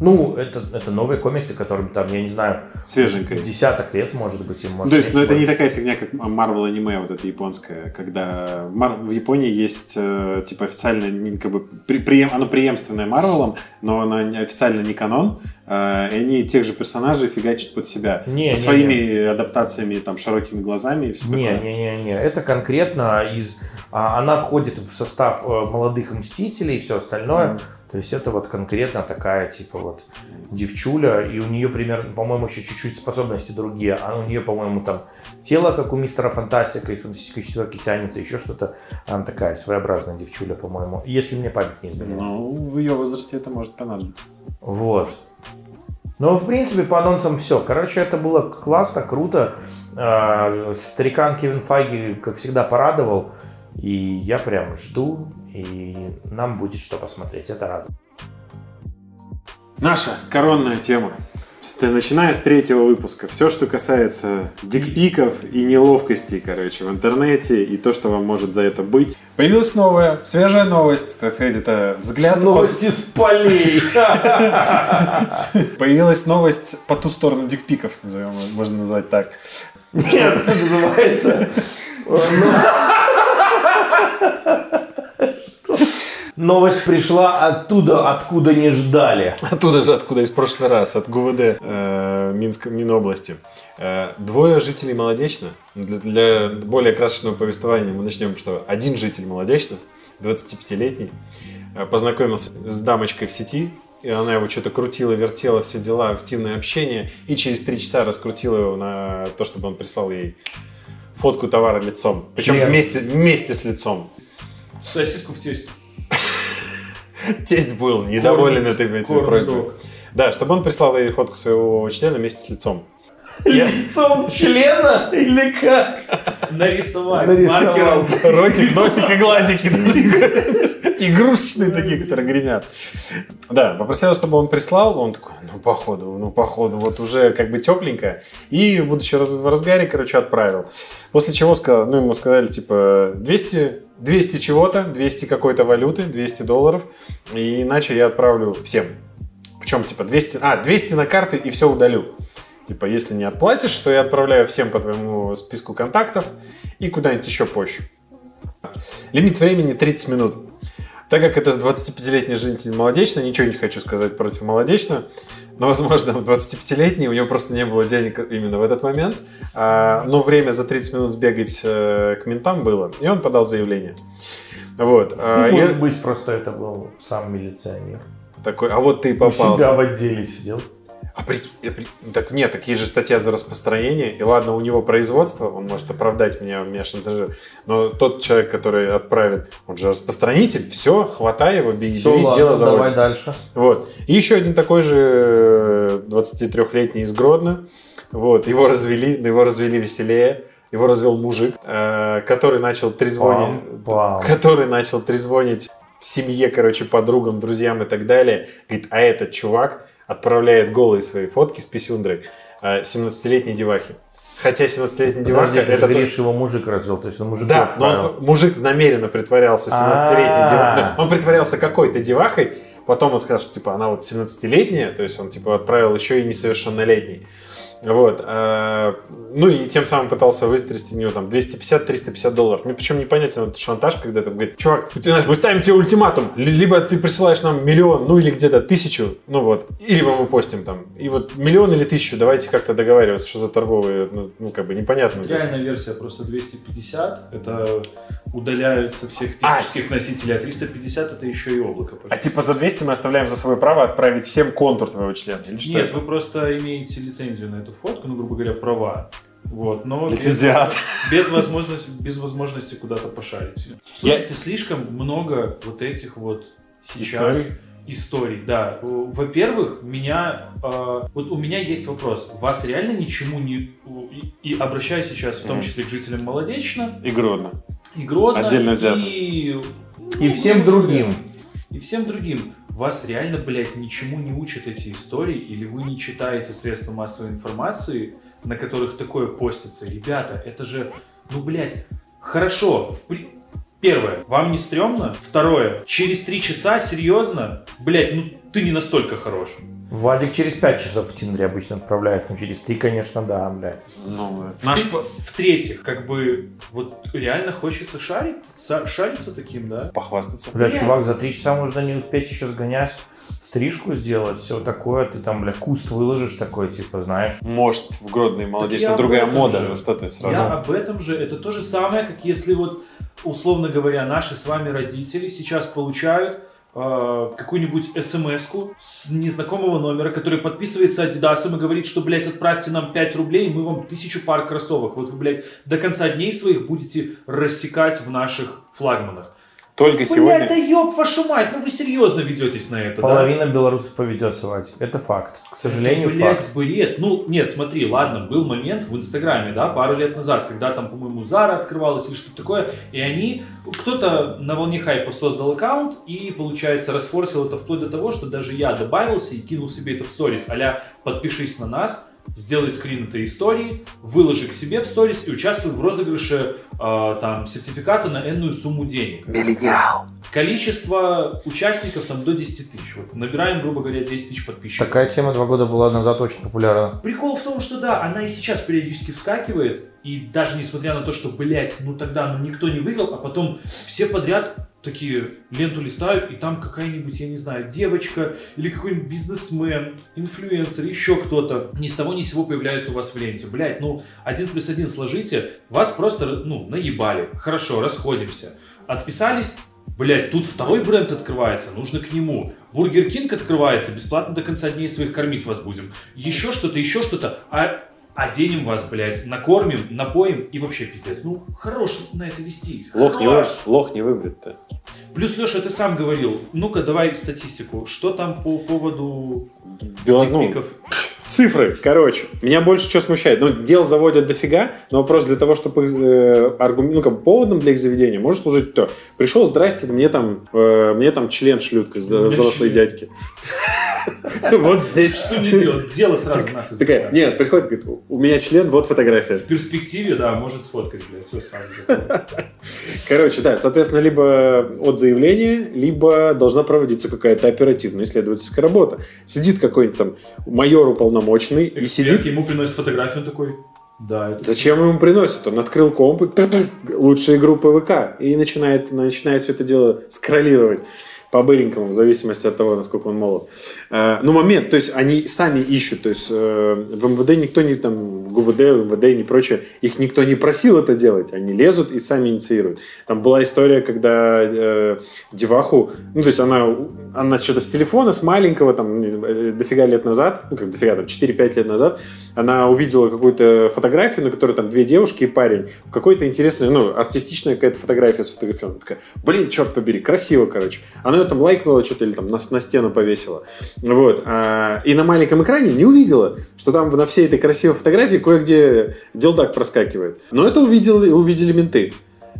Ну, это, это новые комиксы, которым там, я не знаю, Свеженькая. десяток лет, может быть, им может То есть, ну меньше, это не такая фигня, как Marvel аниме, вот это японское, когда Мар- в Японии есть, э, типа, официально, не- как бы, при- преем- оно преемственное Марвелом, но оно не- официально не канон, э, и они тех же персонажей фигачат под себя. Не, со не, своими адаптациями, там, широкими глазами и все Не, такое. не, не, не. Это конкретно из. а, Она входит в состав э, молодых мстителей и все остальное. То есть это вот конкретно такая типа вот девчуля, и у нее примерно, по-моему, еще чуть-чуть способности другие. А у нее, по-моему, там тело, как у мистера Фантастика из Фантастической четверки тянется, еще что-то. Она такая своеобразная девчуля, по-моему. Если мне память не изменяет. Ну, в ее возрасте это может понадобиться. Вот. Ну, в принципе, по анонсам все. Короче, это было классно, круто. А, Старикан Кевин Файги, как всегда, порадовал. И я прям жду, и нам будет что посмотреть. Это радует. Наша коронная тема. Начиная с третьего выпуска. Все, что касается дикпиков и неловкостей, короче, в интернете, и то, что вам может за это быть. Появилась новая, свежая новость, так сказать, это взгляд... Новости с полей. по- Появилась новость по ту сторону дикпиков, назовем, можно назвать так. Нет, это называется... Новость пришла оттуда, откуда не ждали. Оттуда же, откуда из прошлый раз, от ГУВД э, Минск, Минобласти. Э, двое жителей Молодечно. Для, для более красочного повествования мы начнем, что один житель Молодечно, 25-летний, э, познакомился с дамочкой в сети, и она его что-то крутила, вертела, все дела, активное общение, и через три часа раскрутила его на то, чтобы он прислал ей фотку товара лицом. Причем Член. вместе, вместе с лицом. Сосиску в тесте. Тесть был недоволен этой этим Корн просьбой. Да, чтобы он прислал ей фотку своего члена вместе с лицом. Лицом члена или как? Нарисовать. Нарисовал. маркером. Ротик, носик и глазики. Эти игрушечные такие, которые гремят. Да, попросила, чтобы он прислал. Он такой, ну, походу, ну, походу, вот уже как бы тепленько. И, будучи в разгаре, короче, отправил. После чего сказал, ну, ему сказали, типа, 200, 200 чего-то, 200 какой-то валюты, 200 долларов. И иначе я отправлю всем. Причем, типа, 200, а, 200 на карты и все удалю. Типа, если не отплатишь, то я отправляю всем по твоему списку контактов и куда-нибудь еще позже. Лимит времени 30 минут. Так как это 25-летний житель Молодечно, ничего не хочу сказать против Молодечно, но, возможно, 25-летний, у него просто не было денег именно в этот момент, а, но время за 30 минут сбегать э, к ментам было, и он подал заявление. Вот. а, Может я быть, просто это был сам милиционер. такой, а вот ты и У себя попался. в отделе сидел. А при- так нет, такие же статья за распространение. И ладно, у него производство, он может оправдать меня, меня шантажирует. Но тот человек, который отправит, он же распространитель, все, хватай его, беги, Все, бери, ладно, дело заводит. давай дальше. Вот. И еще один такой же 23-летний из Гродно. Вот. Его развели, но его развели веселее. Его развел мужик, э, который начал трезвонить, пам. который начал трезвонить семье, короче, подругам, друзьям и так далее. Говорит, а этот чувак отправляет голые свои фотки с писюндрой э, 17-летней девахи. Хотя 17-летняя деваха Подожди, ты это... то- говоришь, его мужик развел, то есть он мужик да, но он, мужик намеренно притворялся 17-летней А. девахой. Он притворялся какой-то девахой, потом он сказал, что типа она вот 17-летняя, то есть он типа отправил еще и несовершеннолетний. Вот. а, ну и тем самым пытался вытрясти у него там 250-350 долларов. Мне причем непонятен этот шантаж, когда ты говорит, чувак, ты знаешь, мы ставим тебе ультиматум. Ли- Либо ты присылаешь нам миллион, ну или где-то тысячу, ну вот, и либо мы постим там. И вот миллион или тысячу, давайте как-то договариваться, что за торговые, ну, ну, как бы непонятно. Реальная версия просто 250. Это удаляют со всех А, физических носителей, а 350 это еще и облако. А типа за 200 мы оставляем за собой право отправить всем контур твоего члена? Или что Нет, это? вы просто имеете лицензию на эту фотку, ну, грубо говоря, права. Вот, но без- Лицензиат. без, возможности, без возможности куда-то пошарить. Слушайте, слишком много вот этих вот сейчас Историй? историй. Да, во-первых, меня э, вот у меня есть вопрос. Вас реально ничему не и, и обращаюсь сейчас в том числе к жителям Молодечно, И Гродно. и Гродно, Отдельно взято. и И всем другим. И всем другим. Вас реально, блядь, ничему не учат эти истории, или вы не читаете средства массовой информации, на которых такое постится. Ребята, это же, ну, блядь, хорошо. в при- Первое, вам не стрёмно? Второе, через три часа, серьезно? Блядь, ну ты не настолько хорош. Вадик через 5 часов в Тиндере обычно отправляет, но через 3, конечно, да, блядь. Ну, В- наш... В-третьих, как бы, вот реально хочется шарить, шариться таким, да? Похвастаться. Бля, чувак, за 3 часа можно не успеть еще сгонять, стрижку сделать, все такое, ты там, бля, куст выложишь такой, типа, знаешь. Может, в Гродно и Молодечно я другая мода. же. Ну что ты сразу? Я об этом же. Это то же самое, как если вот, условно говоря, наши с вами родители сейчас получают э, какую-нибудь смс-ку с незнакомого номера, который подписывается Адидасом и говорит, что, блядь, отправьте нам 5 рублей, и мы вам тысячу пар кроссовок. Вот вы, блядь, до конца дней своих будете рассекать в наших флагманах. Только Блядь, сегодня... да ёб вашу мать, ну вы серьезно ведетесь на это, да? Половина белорусов поведется, Вадик. Это факт. К сожалению, Блять, факт. бред. Ну, нет, смотри, ладно, был момент в Инстаграме, да, пару лет назад, когда там, по-моему, Зара открывалась или что-то такое, и они, кто-то на волне хайпа создал аккаунт и, получается, расфорсил это вплоть до того, что даже я добавился и кинул себе это в сторис, а подпишись на нас, сделай скрин этой истории, выложи к себе в сторис и участвуй в розыгрыше э, там сертификата на энную сумму денег. Количество участников там до 10 тысяч. Вот, набираем, грубо говоря, 10 тысяч подписчиков. Такая тема два года была назад очень популярна. Прикол в том, что да, она и сейчас периодически вскакивает, и даже несмотря на то, что, блядь, ну тогда ну, никто не выиграл, а потом все подряд такие ленту листают, и там какая-нибудь, я не знаю, девочка или какой-нибудь бизнесмен, инфлюенсер, еще кто-то ни с того ни с сего появляются у вас в ленте. Блядь, ну один плюс один сложите, вас просто, ну, наебали. Хорошо, расходимся. Отписались, Блять, тут второй бренд открывается, нужно к нему. Бургер Кинг открывается, бесплатно до конца дней своих кормить вас будем. Еще что-то, еще что-то. А оденем вас, блядь, накормим, напоим и вообще пиздец. Ну, хорош на это вестись. Лох не, Хорош. вы- лох не выбрит-то. Плюс, Леша, ты сам говорил. Ну-ка, давай статистику. Что там по поводу Бел- ну, дикпиков? Цифры, короче. Меня больше что смущает. Ну, дел заводят дофига, но вопрос для того, чтобы их, э, аргум- ну, как поводом для их заведения может служить то. Пришел, здрасте, мне там, э, мне там член шлют, взрослые дядьки. Вот здесь. Что не делать? Дело сразу нахуй. Такая, нет, приходит, говорит, у меня член, вот фотография. В перспективе, да, может сфоткать, блядь, все сразу. Короче, да, соответственно, либо от заявления, либо должна проводиться какая-то оперативная исследовательская работа. Сидит какой-нибудь там майор уполномоченный и сидит. ему приносит фотографию, такой, да, это Зачем ему приносит? Он открыл комп и лучшие группы ВК и начинает, начинает все это дело скроллировать. по-быренькому, в зависимости от того, насколько он молод. Э, ну, момент, то есть они сами ищут, то есть э, в МВД никто не там, ГУВД, МВД и прочее, их никто не просил это делать, они лезут и сами инициируют. Там была история, когда э, деваху, ну, то есть она, она что-то с телефона, с маленького, там, э, дофига лет назад, ну, как дофига, там, 4-5 лет назад, она увидела какую-то фотографию, на которой там две девушки и парень, в какой-то интересной, ну, артистичная какая-то фотография сфотографирована. Такая, блин, черт побери, красиво, короче. Она ее там лайкнула что-то или там на, на стену повесила. Вот. А, и на маленьком экране не увидела, что там на всей этой красивой фотографии кое-где делдак проскакивает. Но это увидели, увидели менты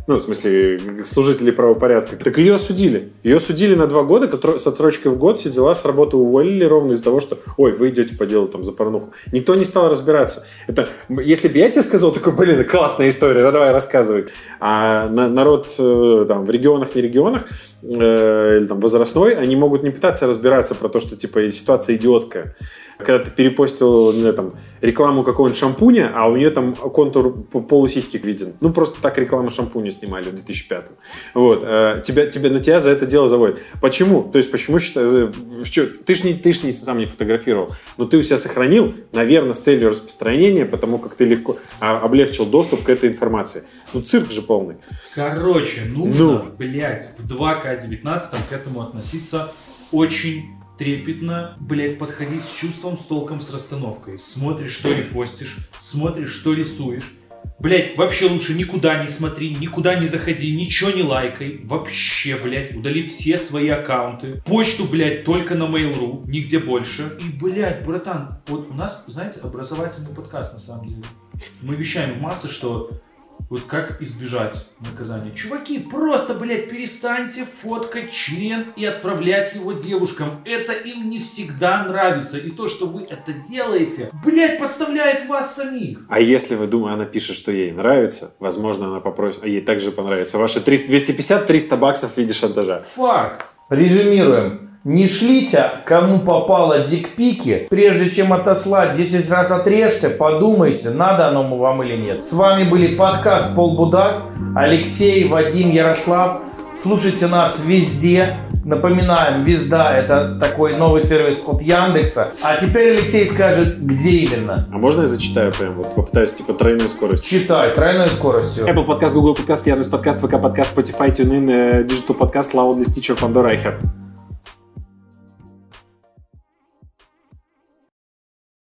ну, в смысле, служители правопорядка. Так ее осудили. Ее судили на два года, с отсрочкой в год сидела с работы уволили ровно из-за того, что, ой, вы идете по делу там за порнуху. Никто не стал разбираться. Это, если бы я тебе сказал, такой, блин, классная история, да давай рассказывай. А на, народ э, там в регионах, не регионах, э, или там возрастной, они могут не пытаться разбираться про то, что типа ситуация идиотская когда ты перепостил, не знаю, там, рекламу какого-нибудь шампуня, а у нее там контур полусиських виден. Ну, просто так рекламу шампуня снимали в 2005 Вот. Э, тебя, тебя, на тебя за это дело заводят. Почему? То есть, почему считаю, что, ты ж не, ты ж не сам не фотографировал, но ты у себя сохранил, наверное, с целью распространения, потому как ты легко а, облегчил доступ к этой информации. Ну, цирк же полный. Короче, нужно, ну. блядь, в 2К19 к этому относиться очень трепетно, блядь, подходить с чувством, с толком, с расстановкой. Смотришь, что ли постишь, смотришь, что рисуешь. Блять, вообще лучше никуда не смотри, никуда не заходи, ничего не лайкай. Вообще, блять, удали все свои аккаунты. Почту, блять, только на Mail.ru, нигде больше. И, блять, братан, вот у нас, знаете, образовательный подкаст на самом деле. Мы вещаем в массы, что вот как избежать наказания. Чуваки, просто, блядь, перестаньте фоткать член и отправлять его девушкам. Это им не всегда нравится. И то, что вы это делаете, блядь, подставляет вас самих. А если вы думаете, она пишет, что ей нравится, возможно, она попросит, а ей также понравится. Ваши 250-300 баксов в виде шантажа. Факт. Резюмируем. Не шлите, кому попало дикпики. Прежде чем отослать 10 раз отрежьте, подумайте, надо оно вам или нет. С вами были подкаст Полбудаст, Алексей, Вадим, Ярослав. Слушайте нас везде. Напоминаем, Везда это такой новый сервис от Яндекса. А теперь Алексей скажет, где именно. А можно я зачитаю прям? Вот попытаюсь типа тройной скоростью. Читай, тройной скоростью. Apple подкаст, Google подкаст, Яндекс подкаст, ВК подкаст, Spotify, TuneIn, э, Digital подкаст, Loudly, Stitcher, Pandora, iHeart.